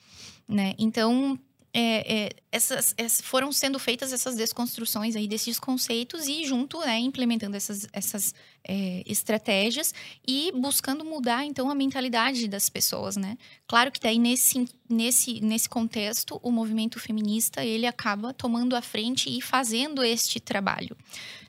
né? Então, é, é, essas, essas, foram sendo feitas essas desconstruções aí desses conceitos e junto, né, implementando essas, essas é, estratégias e buscando mudar, então, a mentalidade das pessoas, né? Claro que daí, nesse, nesse, nesse contexto, o movimento feminista, ele acaba tomando a frente e fazendo este trabalho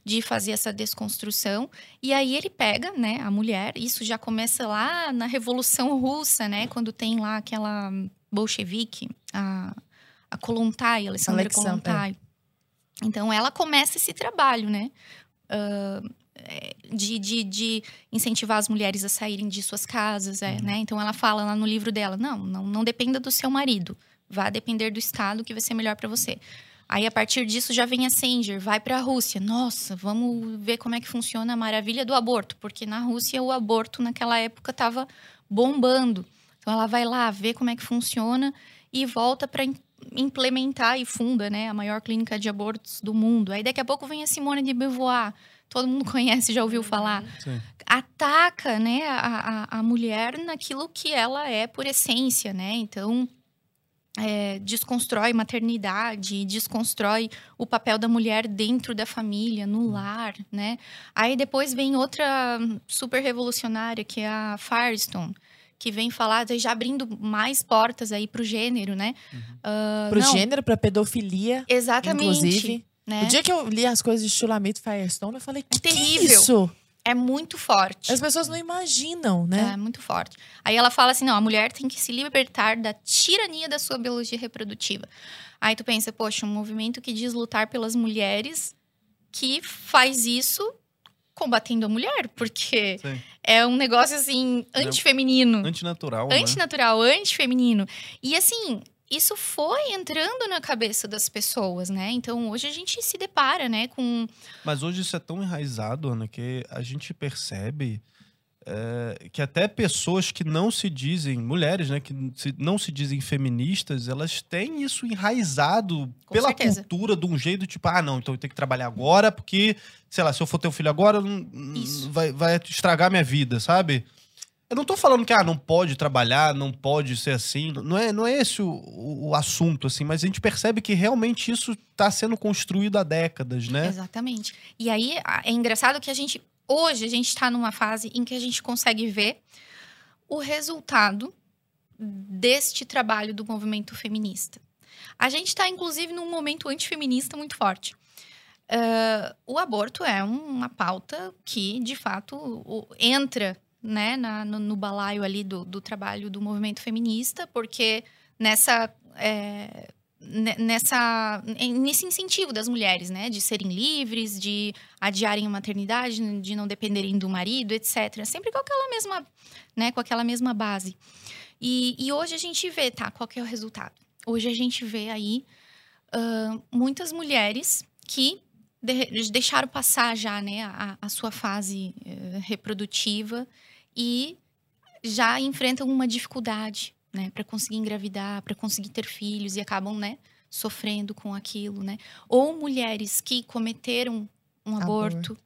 de fazer essa desconstrução. E aí ele pega, né, a mulher, isso já começa lá na Revolução Russa, né, quando tem lá aquela bolchevique, a a Kolontai, Alessandra Alexandre, Kolontai. É. Então, ela começa esse trabalho, né? Uh, de, de, de, incentivar as mulheres a saírem de suas casas, é, uhum. né? Então, ela fala lá no livro dela, não, não, não dependa do seu marido. Vá depender do Estado que vai ser melhor para você. Aí, a partir disso, já vem a Sanger, vai para a Rússia. Nossa, vamos ver como é que funciona a maravilha do aborto. Porque na Rússia, o aborto, naquela época, estava bombando. Então, ela vai lá, ver como é que funciona e volta para implementar e funda, né, a maior clínica de abortos do mundo. Aí daqui a pouco vem a Simone de Beauvoir, todo mundo (laughs) conhece, já ouviu falar. Sim. Ataca, né, a, a, a, mulher naquilo que ela é por essência, né? Então, é, desconstrói maternidade, desconstrói o papel da mulher dentro da família, no lar, né? Aí depois vem outra super revolucionária, que é a Firestone, que vem falar, já abrindo mais portas aí pro gênero, né? Uhum. Uh, pro não. gênero, pra pedofilia. Exatamente. Inclusive. Né? O dia que eu li as coisas de Chulamito Firestone, eu falei, que é terrível. Que isso? É muito forte. As pessoas não imaginam, né? É muito forte. Aí ela fala assim: não, a mulher tem que se libertar da tirania da sua biologia reprodutiva. Aí tu pensa, poxa, um movimento que diz lutar pelas mulheres que faz isso combatendo a mulher, porque Sim. é um negócio assim, antifeminino. Antinatural. Antinatural, né? antifeminino. E assim, isso foi entrando na cabeça das pessoas, né? Então hoje a gente se depara, né, com. Mas hoje isso é tão enraizado, Ana, que a gente percebe é, que até pessoas que não se dizem, mulheres, né, que se, não se dizem feministas, elas têm isso enraizado Com pela certeza. cultura de um jeito tipo, ah, não, então eu tenho que trabalhar agora, porque, sei lá, se eu for ter um filho agora, não- vai, vai estragar minha vida, sabe? Eu não tô falando que, ah, não pode trabalhar, não pode ser assim. Não é, não é esse o, o, o assunto, assim, mas a gente percebe que realmente isso tá sendo construído há décadas, né? Exatamente. E aí é engraçado que a gente. Hoje a gente está numa fase em que a gente consegue ver o resultado deste trabalho do movimento feminista. A gente está, inclusive, num momento antifeminista muito forte. Ah, o aborto é uma pauta que, de fato, entra né, na- no, no balaio ali do, do trabalho do movimento feminista, porque nessa é, nessa nesse incentivo das mulheres, né, de serem livres, de adiarem a maternidade, de não dependerem do marido, etc. Sempre com aquela mesma, né, com aquela mesma base. E, e hoje a gente vê, tá? Qual que é o resultado? Hoje a gente vê aí ah, muitas mulheres que de- deixaram passar já, né, a, a sua fase eh, reprodutiva e já enfrentam uma dificuldade, né, para conseguir engravidar, para conseguir ter filhos e acabam, né, sofrendo com aquilo, né? Ou mulheres que cometeram um aborto,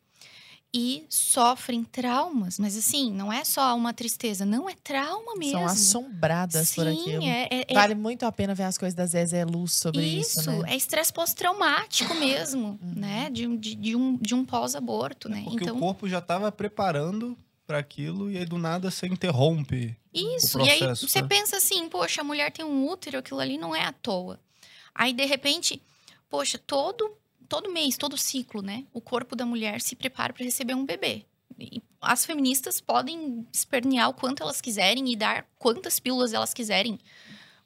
e sofrem traumas, mas assim, não é só uma tristeza, não é trauma mesmo. São assombradas por Sim, aquilo. é- é- é- Vale muito a pena ver as coisas da Zezé Luz sobre isso, isso, né? é estresse pós-traumático mesmo, né? De, um- de, de um, de um pós-aborto, né? Porque então, o corpo já estava preparando para aquilo e aí do nada você interrompe. Isso, o e aí processo, você né? pensa assim, poxa, a mulher tem um útero, aquilo ali não é à toa. Aí, de repente, poxa, todo, todo mês, todo ciclo, né? O corpo da mulher se prepara para receber um bebê. E as feministas podem espernear o quanto elas quiserem e dar quantas pílulas elas quiserem.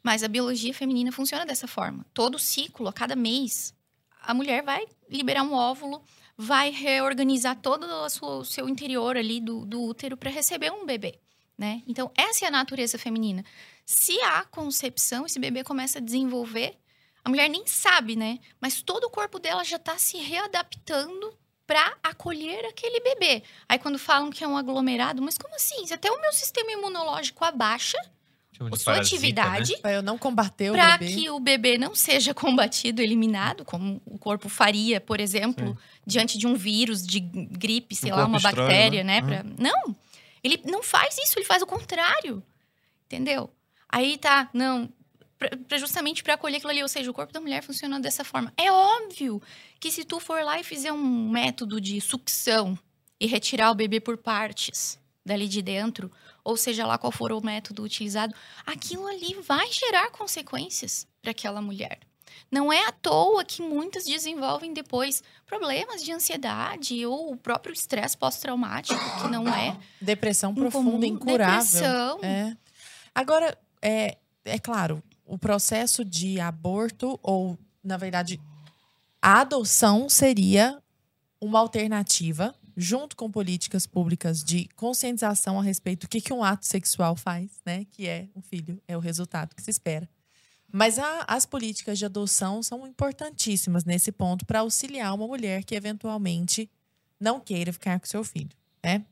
Mas a biologia feminina funciona dessa forma. Todo ciclo, a cada mês, a mulher vai liberar um óvulo, vai reorganizar todo o seu interior ali do, do útero para receber um bebê, né? Então, essa é a natureza feminina. Se há concepção, esse bebê começa a desenvolver, a mulher nem sabe, né? Mas todo o corpo dela já está se readaptando para acolher aquele bebê. Aí, quando falam que é um aglomerado, mas como assim? Até o meu sistema imunológico abaixa, Tipo sua parasita, atividade, né? Eu não combater o para bebê. que o bebê não seja combatido, eliminado, como o corpo faria, por exemplo, diante de um vírus, de gripe, sei Um lá, uma estranho, bactéria, né? né? pra- Não, ele não faz isso, ele faz o contrário, entendeu? Aí tá, não, pra- pra- justamente para acolher aquilo ali, ou seja, o corpo da mulher funciona dessa forma. É óbvio que se tu for lá e fizer um método de sucção e retirar o bebê por partes dali de dentro, ou seja lá qual for o método utilizado, aquilo ali vai gerar consequências para aquela mulher. Não é à toa que muitas desenvolvem depois problemas de ansiedade ou o próprio estresse pós-traumático, que não é Depressão incomum, profunda, incurável. Depressão. É. Agora, é, é claro, o processo de aborto, ou, na verdade, a adoção seria uma alternativa, junto com políticas públicas de conscientização a respeito do que, que um ato sexual faz, né? Que é um filho, é o resultado que se espera. Mas a- as políticas de adoção são importantíssimas nesse ponto para auxiliar uma mulher que eventualmente não queira ficar com seu filho, né?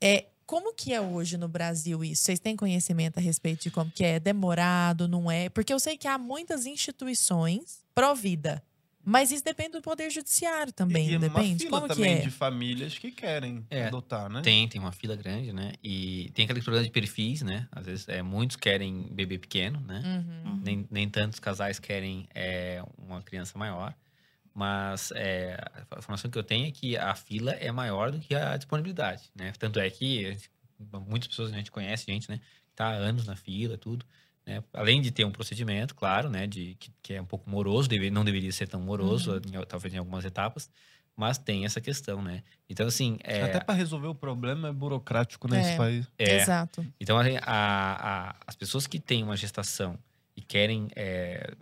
É, como que é hoje no Brasil isso? Vocês têm conhecimento a respeito de como que é? Demorado, não é? Porque eu sei que há muitas instituições pró-vida. Mas isso depende do Poder Judiciário também, e não uma depende? fila Como que também é? de famílias que querem É, adotar, né? Tem, tem uma fila grande, né? E tem aquele problema de perfis, né? Às vezes é, muitos querem bebê pequeno, né? Uhum. Nem, nem tantos casais querem é, uma criança maior. Mas é, a informação que eu tenho é que a fila é maior do que a disponibilidade, né? Tanto é que muitas pessoas a gente conhece, gente, né? Tá há anos na fila, tudo. Né? Além de ter um procedimento, claro, né? De, que, que é um pouco moroso, deve, não deveria ser tão moroso, em- talvez em algumas etapas. Mas tem essa questão, né? Então, assim... É, Até para resolver o problema é burocrático nesse É. país. é, Exato. então, a- a- a- as pessoas que têm uma gestação e querem é,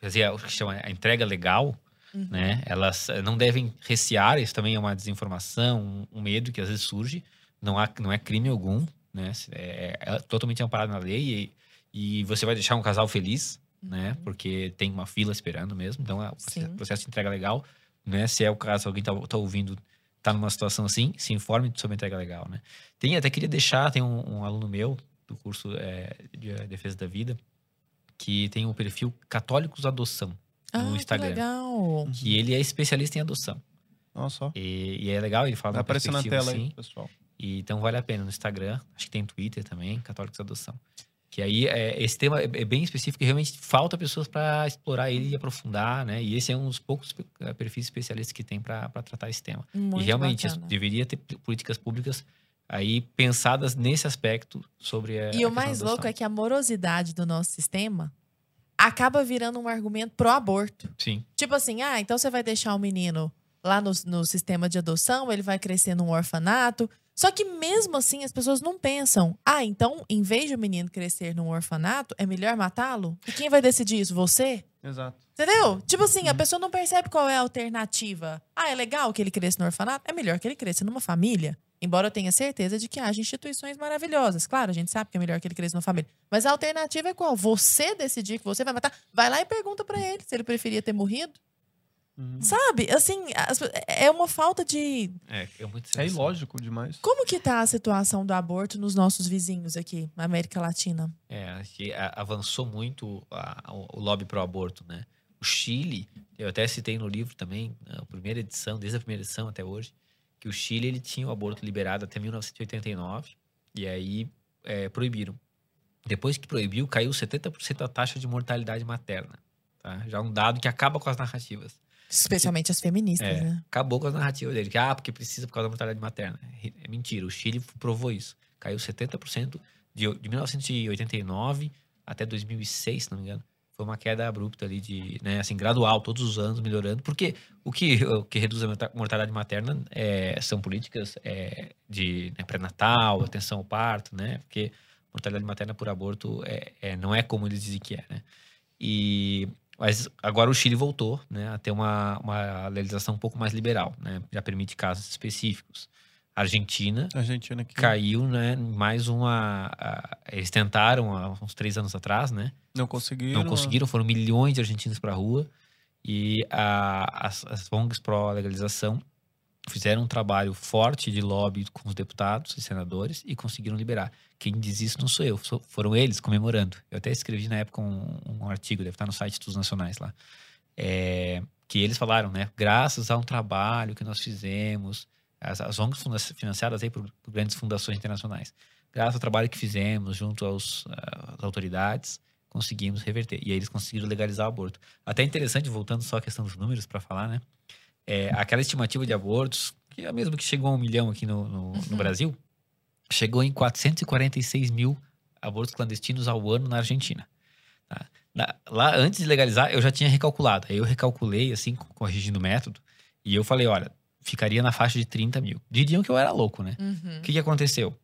fazer o que chama a entrega legal, Uhum. né? Elas eh, não devem recear, isso também é uma desinformação, um, um medo que às vezes surge. Não, há, não é crime algum, né? É, é totalmente amparado na lei e, e você vai deixar um casal feliz, né? Porque tem uma fila esperando mesmo. Então, é o Sim. processo de entrega legal, né? Se é o caso, alguém tá, tá ouvindo, tá numa situação assim, se informe sobre a entrega legal, né? Tem, até queria deixar, tem um, um aluno meu do curso é, de Defesa da Vida que tem o perfil Católicos Adoção Ah, no que Instagram. legal. Que ele é especialista em adoção. Só. E, e é legal, ele fala uma aparecer na tela aí, assim. pessoal. E, então vale a pena no Instagram, acho que tem Twitter também, Católicos Adoção. Que aí é, esse tema é, é bem específico e realmente falta pessoas para explorar ele e aprofundar, né? E esse é um dos poucos eh, perfis especialistas que tem para tratar esse tema. Muito e realmente bacana. deveria ter políticas públicas aí pensadas nesse aspecto sobre a E o mais louco é que a morosidade do nosso sistema acaba virando um argumento pro aborto. Sim, Tipo assim, ah, então você vai deixar o menino lá no, no sistema de adoção, ele vai crescer num orfanato. Só que mesmo assim, as pessoas não pensam, ah, então, em vez de o menino crescer num orfanato, é melhor matá-lo? E quem vai decidir isso? Você? Exato. Entendeu? Tipo assim, a pessoa não percebe qual é a alternativa. Ah, é legal que ele cresça no orfanato? É melhor que ele cresça numa família. Embora eu tenha certeza de que haja instituições maravilhosas. Claro, a gente sabe que é melhor que ele cresça numa família. Mas a alternativa é qual? Você decidir que você vai matar? Vai lá e pergunta pra ele se ele preferia ter morrido. Sabe? Assim, as- é uma falta de. é, é muito É ilógico demais. Como que tá a situação do aborto nos nossos vizinhos aqui, na América Latina? É, acho que avançou muito a- o o lobby pro aborto, né? O Chile, eu até citei no livro também, a primeira edição, desde a primeira edição até hoje, que o Chile ele tinha o aborto liberado até 1989 e aí é, proibiram. Depois que proibiu, caiu 70% a taxa de mortalidade materna. Tá? Já um dado que acaba com as narrativas. Especialmente as feministas, É, né? acabou com as narrativas dele. Que, ah, porque precisa por causa da mortalidade materna. É mentira. O Chile provou isso. Caiu 70% de, de 1989 até 2006, se não me engano. Foi uma queda abrupta ali de, né, assim, gradual, todos os anos melhorando. Porque o que, o que reduz a morta- mortalidade materna é, são políticas é, de né, pré-natal, atenção ao parto, né? Porque mortalidade materna por aborto é, é- não é como eles dizem que é, né? E mas agora o Chile voltou né, a ter uma, uma legislação um pouco mais liberal, né? Já permite casos específicos. A Argentina Argentina aqui caiu, né? Mais uma. a- eles tentaram há uns três anos atrás, né? não conseguiram. Não conseguiram, foram milhões de argentinos para a rua. E a- as, as ONGs pró-legalização fizeram um trabalho forte de lobby com os deputados e senadores e conseguiram liberar. Quem diz isso não sou eu, foram eles comemorando. Eu até escrevi na época um, um artigo, deve estar no site dos nacionais lá, é, que eles falaram, né? Graças a um trabalho que nós fizemos, as, as ONGs financiadas aí por, por grandes fundações internacionais, graças ao trabalho que fizemos junto aos, ah, às autoridades, conseguimos reverter. E aí eles conseguiram legalizar o aborto. Até interessante, voltando só à questão dos números para falar, né? É, aquela estimativa de abortos, que é a mesma que chegou a um milhão aqui no, no, no Brasil, chegou em 446 mil abortos clandestinos ao ano na Argentina. tá? Na- lá, antes de legalizar, eu já tinha recalculado. Aí eu recalculei, assim, co- corrigindo o método, e eu falei, olha, ficaria na faixa de 30 mil. Diriam que eu era louco, né? Uhum. O que, que aconteceu?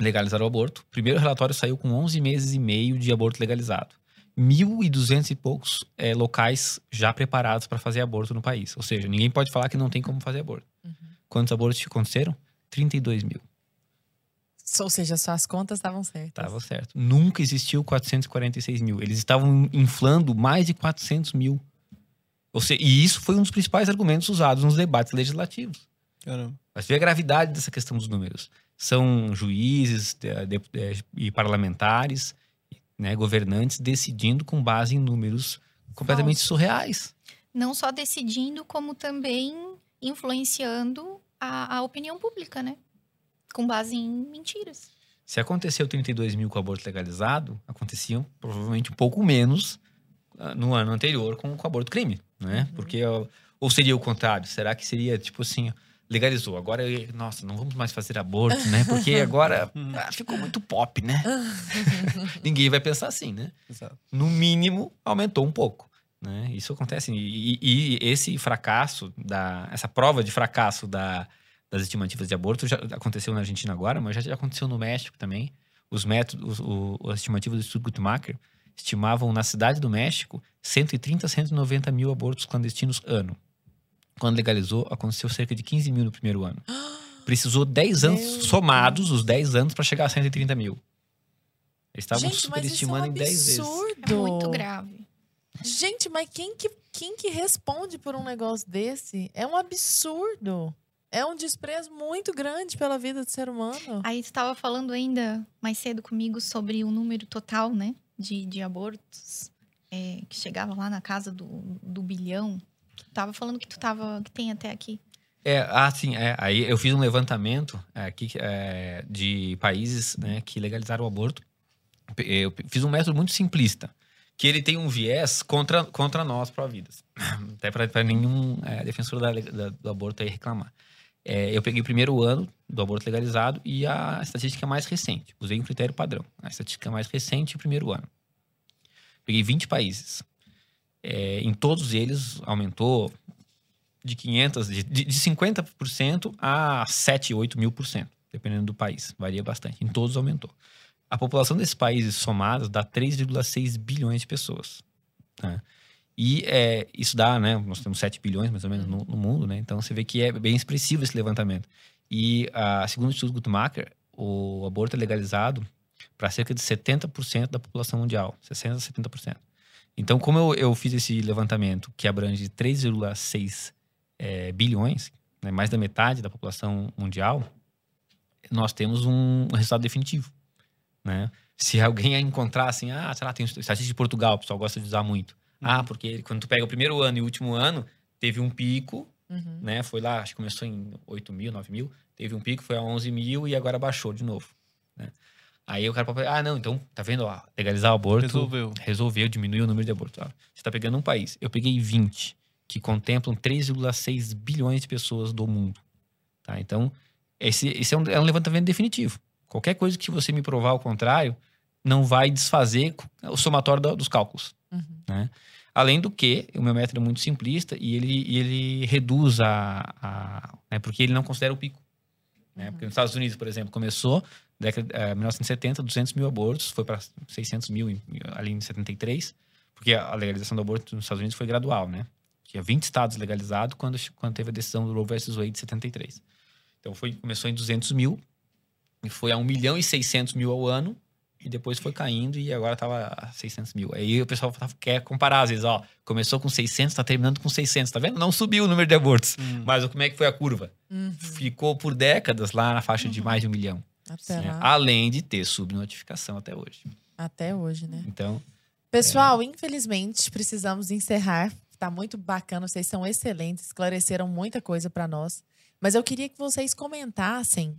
Legalizaram o aborto. O primeiro relatório saiu com 11 meses e meio de aborto legalizado. 1.200 e poucos eh, locais já preparados para fazer aborto no país. Ou seja, ninguém pode falar que não tem como fazer aborto. Quantos abortos aconteceram? 32 mil. Ou seja, suas contas estavam certas. Estava certo. Nunca existiu 446 mil. Eles estavam inflando mais de 400 mil. Ou seja, e isso foi um dos principais argumentos usados nos debates legislativos. Caramba. Mas vê a gravidade dessa questão dos números. São juízes de- de- de- e parlamentares, né, governantes, decidindo com base em números completamente surreais. Não só decidindo, como também influenciando a, a opinião pública, né? Com base em mentiras. Se aconteceu 32 mil com aborto legalizado, aconteciam provavelmente um pouco menos ah, no ano anterior com, com o aborto crime, né? Porque, ó, ou seria o contrário? Será que seria, tipo assim, legalizou, agora, nossa, não vamos mais fazer aborto, né? Porque (laughs) agora ah, ficou muito pop, né? (laughs) Ninguém vai pensar assim, né? Exato. no mínimo, aumentou um pouco. Né? Isso acontece. E, e- e esse fracasso, da, essa prova de fracasso da, das estimativas de aborto já aconteceu na Argentina agora, mas já, já aconteceu no México também. Os métodos, o, as estimativas do Instituto Guttmacher estimavam na cidade do México 130 a 190 mil abortos clandestinos ano. Quando legalizou, aconteceu cerca de 15 mil no primeiro ano. (gasps) Precisou 10 anos Meu somados, os 10 anos, para chegar a 130 mil. Eles estavam isso é um superestimando em 10 vezes. absurdo. É muito grave. Gente, mas quem que, quem que responde por um negócio desse? É um absurdo. É um desprezo muito grande pela vida do ser humano. Aí tu estava falando ainda mais cedo comigo sobre o número total, né? De, de abortos. é, que chegava lá na casa do, do bilhão. Tava falando que tu tava. que tem até aqui. É, ah, sim. É, aí eu fiz um levantamento é, aqui é, de países né, que legalizaram o aborto. Eu fiz um método muito simplista, que ele tem um viés contra, contra nós, pró-vidas. (laughs) Até para nenhum é, defensor da, da- do aborto aí reclamar. É, eu peguei o primeiro ano do aborto legalizado e a estatística mais recente. Usei um critério padrão. A estatística mais recente, o primeiro ano. Peguei 20 países. É, em todos eles aumentou de 500, de, de de 50% a 7, 8 mil por cento, dependendo do país. Varia bastante. Em todos aumentou. A população desses países somados dá 3,6 bilhões de pessoas. né? E é, isso dá, né? Nós temos 7 bilhões mais ou menos no, no mundo, né? Então você vê que é bem expressivo esse levantamento. E a, segundo o Instituto Guttmacher, o aborto é legalizado para cerca de 70% da população mundial, 60% a 70%. Então, como eu, eu fiz esse levantamento que abrange 3,6 é, bilhões, né, mais da metade da população mundial, nós temos um, resultado definitivo. Né? Se alguém (laughs) encontrar assim, ah, sei lá, tem estatística de Portugal, o pessoal gosta de usar muito. Ah, porque quando tu pega o primeiro ano e o último ano, teve um pico, Uhum. né? Foi lá, acho que começou em 8 mil, 9 mil, teve um pico, foi a 11 mil e agora baixou de novo. Né? Aí o cara pode ah, não, então, tá vendo? Ó, legalizar o aborto. Resolveu. Resolveu, diminuiu o número de abortos. Ó, Você tá pegando um país. Eu peguei 20, que contemplam 3,6 bilhões de pessoas do mundo. Tá? Então, esse, esse é, um, é um levantamento definitivo. Qualquer coisa que você me provar ao contrário, não vai desfazer o somatório da- dos cálculos. Uhum. Né? Além do que, o meu método é muito simplista e ele, e ele reduz a. a né, porque ele não considera o pico. Né? Porque nos Estados Unidos, por exemplo, começou década eh, 1970, 200 mil abortos, foi para 600 mil em- ali em 73, porque a legalização do aborto nos Estados Unidos foi gradual, né? Tinha 20 estados legalizados quando, quando teve a decisão do Roe versus Wade de 73. Então foi, começou em 200 mil, e foi a 1 milhão e 600 mil ao ano, e depois foi caindo e agora tava a 600 mil. Aí o pessoal quer comparar, às vezes, ó, começou com 600, tá terminando com 600, tá vendo? Não subiu o número de abortos. Mas como é que foi a curva? Uhum. Ficou por décadas lá na faixa de mais de um milhão. Até né? lá. Além de ter subnotificação até hoje. Até hoje, né? Então, Pessoal, infelizmente, precisamos encerrar. Tá muito bacana, vocês são excelentes, esclareceram muita coisa para nós. Mas eu queria que vocês comentassem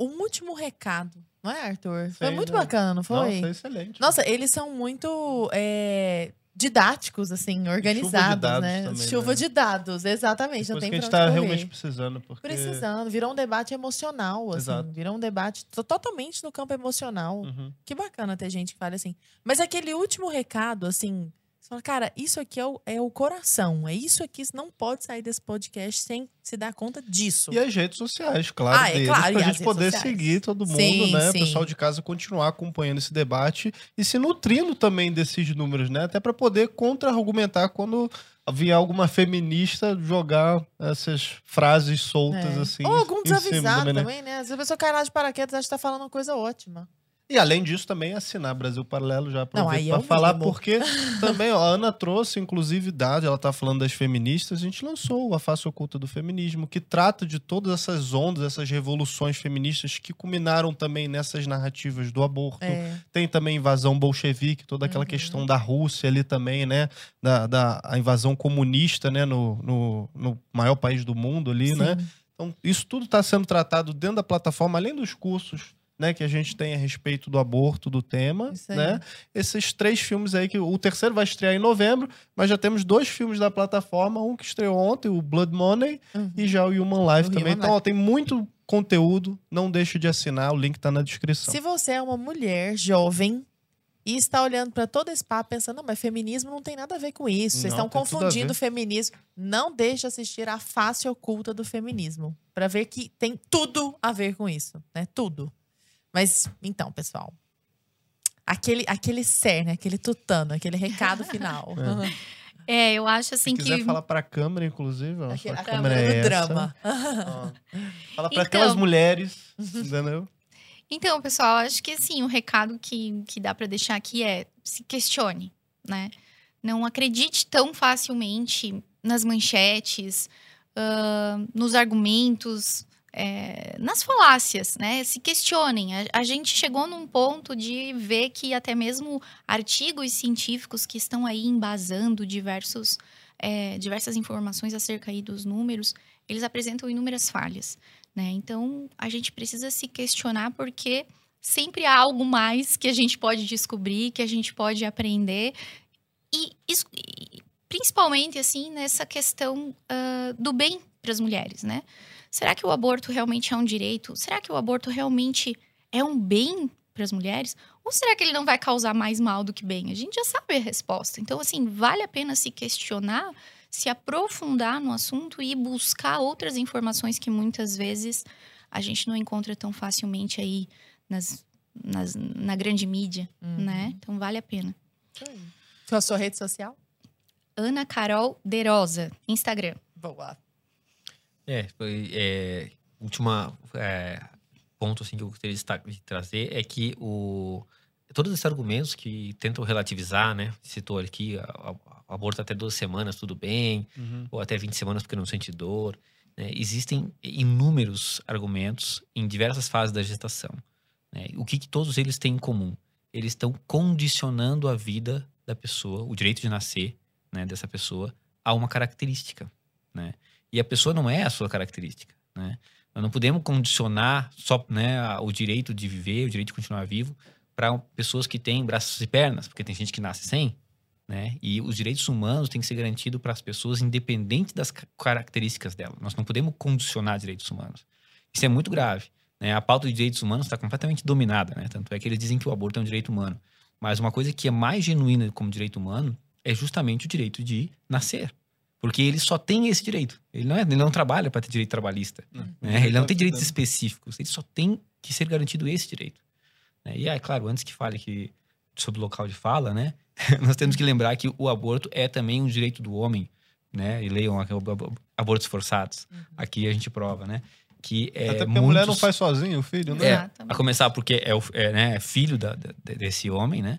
um último recado, não é, Arthur? Foi Sim, muito né? bacana, não foi? Nossa, excelente. Nossa, eles são muito é, didáticos, assim, organizados, dados né? também, Chuva né? de dados, exatamente. não Coisa tem que a gente tá realmente precisando. Porque... Precisando, virou um debate emocional, assim. Exato. Virou um debate to- totalmente no campo emocional. Uhum. Que bacana ter gente que fala assim. Mas aquele último recado, assim, você fala, cara, isso aqui é o, é o coração. É isso aqui, isso não pode sair desse podcast sem se dar conta disso. E as redes sociais, claro, Ah, é deles, claro, pra gente poder sociais. seguir todo mundo, Sim, né? O pessoal de casa continuar acompanhando esse debate e se nutrindo também desses números, né? Até para poder contra-argumentar quando vier alguma feminista jogar essas frases soltas É. assim. Ou algum desavisado também, né? também, né? Às vezes a pessoa cai lá de paraquedas acha que tá falando uma coisa ótima. E além disso, também assinar Brasil Paralelo já é para o falar, mínimo. porque (laughs) também ó, a Ana trouxe, inclusive, dados, ela tá falando das feministas, a gente lançou A Face Oculta do Feminismo, que trata de todas essas ondas, essas revoluções feministas que culminaram também nessas narrativas do aborto. É. Tem também a invasão bolchevique, toda aquela questão da Rússia ali também, né? Da, da a invasão comunista, né? No, no, no maior país do mundo ali, né? Sim. Então, isso tudo está sendo tratado dentro da plataforma, além dos cursos né, que a gente tem a respeito do aborto, do tema, né? Esses três filmes aí, que o terceiro vai estrear em novembro, mas já temos dois filmes da plataforma, um que estreou ontem, o Blood Money, Uhum. e já o Human Life O também. Human então, ó, tem muito conteúdo, não deixe de assinar, o link tá na descrição. Se você é uma mulher jovem e está olhando para todo esse papo pensando, não, mas feminismo não tem nada a ver com isso. Vocês Não, estão confundindo ver. feminismo. Não deixe de assistir a face oculta do feminismo para ver que tem tudo a ver com isso, né? Tudo. Mas então, pessoal, aquele aquele cerne, aquele tutano, aquele recado (laughs) final. É, eu acho assim Se quiser que. falar pra câmera, inclusive, ó, a câmera câmera é do essa. drama. Ó. Fala pra Então. aquelas mulheres, entendeu? Então, pessoal, acho que assim, o recado que, que dá para deixar aqui é se questione, né? Não acredite tão facilmente nas manchetes, uh, nos argumentos, é, nas falácias, né? Se questionem. A, a, gente chegou num ponto de ver que até mesmo artigos científicos que estão aí embasando diversos, é, diversas informações acerca aí dos números, eles apresentam inúmeras falhas, né? Então, a gente precisa se questionar porque sempre há algo mais que a gente pode descobrir, que a gente pode aprender. E, e principalmente, assim, nessa questão uh, do bem para as mulheres, né? Será que o aborto realmente é um direito? Será que o aborto realmente é um bem para as mulheres? Ou será que ele não vai causar mais mal do que bem? A gente já sabe a resposta. Então, assim, vale a pena se questionar, se aprofundar no assunto e buscar outras informações que muitas vezes a gente não encontra tão facilmente aí nas, nas na grande mídia, uhum. né? Então, vale a pena. Qual a sua rede social? Ana Carol Derosa, Instagram. Boa. É, é última é, ponto assim que eu gostaria de trazer é que o todos esses argumentos que tentam relativizar, né? Citou aqui, o aborto até 12 semanas, tudo bem, uhum. ou até 20 semanas porque não sente dor. Né? Existem inúmeros argumentos em diversas fases da gestação. Né? O que, que todos eles têm em comum? Eles estão condicionando a vida da pessoa, o direito de nascer né, dessa pessoa, a uma característica. Né? E a pessoa não é a sua característica, né? Nós não podemos condicionar só né, o direito de viver, o direito de continuar vivo, para pessoas que têm braços e pernas, porque tem gente que nasce sem, né? E os direitos humanos têm que ser garantidos para as pessoas independente das características delas. Nós não podemos condicionar direitos humanos. Isso é muito grave. Né? A pauta de direitos humanos está completamente dominada, né? Tanto é que eles dizem que o aborto é um direito humano. Mas uma coisa que é mais genuína como direito humano é justamente o direito de nascer. Porque ele só tem esse direito. Ele não, é, ele não trabalha para ter direito trabalhista. Uhum. Né? Ele não tem direitos específicos. Ele só tem que ser garantido esse direito. Né? E é claro, antes que fale que, sobre o local de fala, né? (laughs) nós temos que lembrar que o aborto é também um direito do homem. Né? E leiam abortos forçados. Uhum. Aqui a gente prova, né? Que é Até porque muitos... a mulher não faz sozinho o filho, né? É, a começar porque é, o, é, né, é filho da, desse homem, né?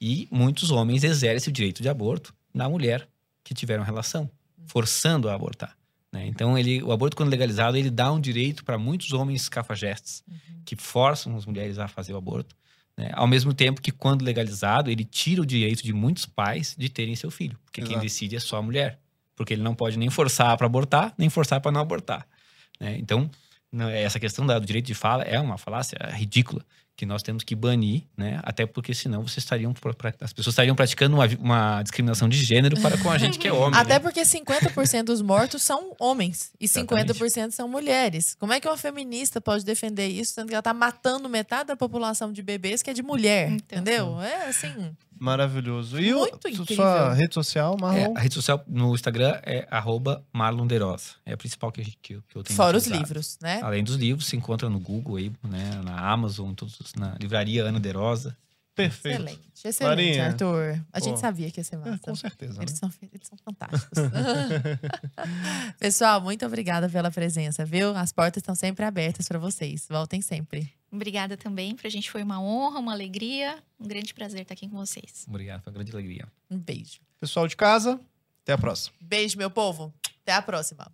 E muitos homens exercem o direito de aborto na mulher que tiveram relação, forçando a abortar. Né? Então, ele, o aborto, quando legalizado, ele dá um direito para muitos homens cafajestes uhum. que forçam as mulheres a fazer o aborto. Né? Ao mesmo tempo que, quando legalizado, ele tira o direito de muitos pais de terem seu filho. Porque Exato. quem decide é só a mulher. Porque ele não pode nem forçar para abortar, nem forçar para não abortar. Né? Então, essa questão do direito de fala é uma falácia ridícula que nós temos que banir, né? Até porque senão vocês estariam as pessoas estariam praticando uma, uma discriminação de gênero para com a gente que é homem. Até né? porque 50% dos mortos são homens e Exatamente. 50% são mulheres. Como é que uma feminista pode defender isso, sendo que ela está matando metade da população de bebês que é de mulher, então, entendeu? É assim. Maravilhoso. E Muito o, incrível. sua rede social, Marlon? É, a rede social no Instagram é arroba Derosa. É a principal que, que, que eu tenho Fora utilizado. os livros, né? Além dos livros, se encontra no Google aí, né? Na Amazon, todos, na livraria Ana Derosa. Perfeito. Excelente, excelente, Marinha. Arthur. A gente sabia que ia ser massa. É, com certeza. Eles, né? são, eles são fantásticos. (laughs) Pessoal, muito obrigada pela presença, viu? As portas estão sempre abertas para vocês. Voltem sempre. Obrigada também. Pra gente foi uma honra, uma alegria. Um grande prazer estar aqui com vocês. Obrigado, foi uma grande alegria. Um beijo. Pessoal de casa, até a próxima. Beijo, meu povo. Até a próxima.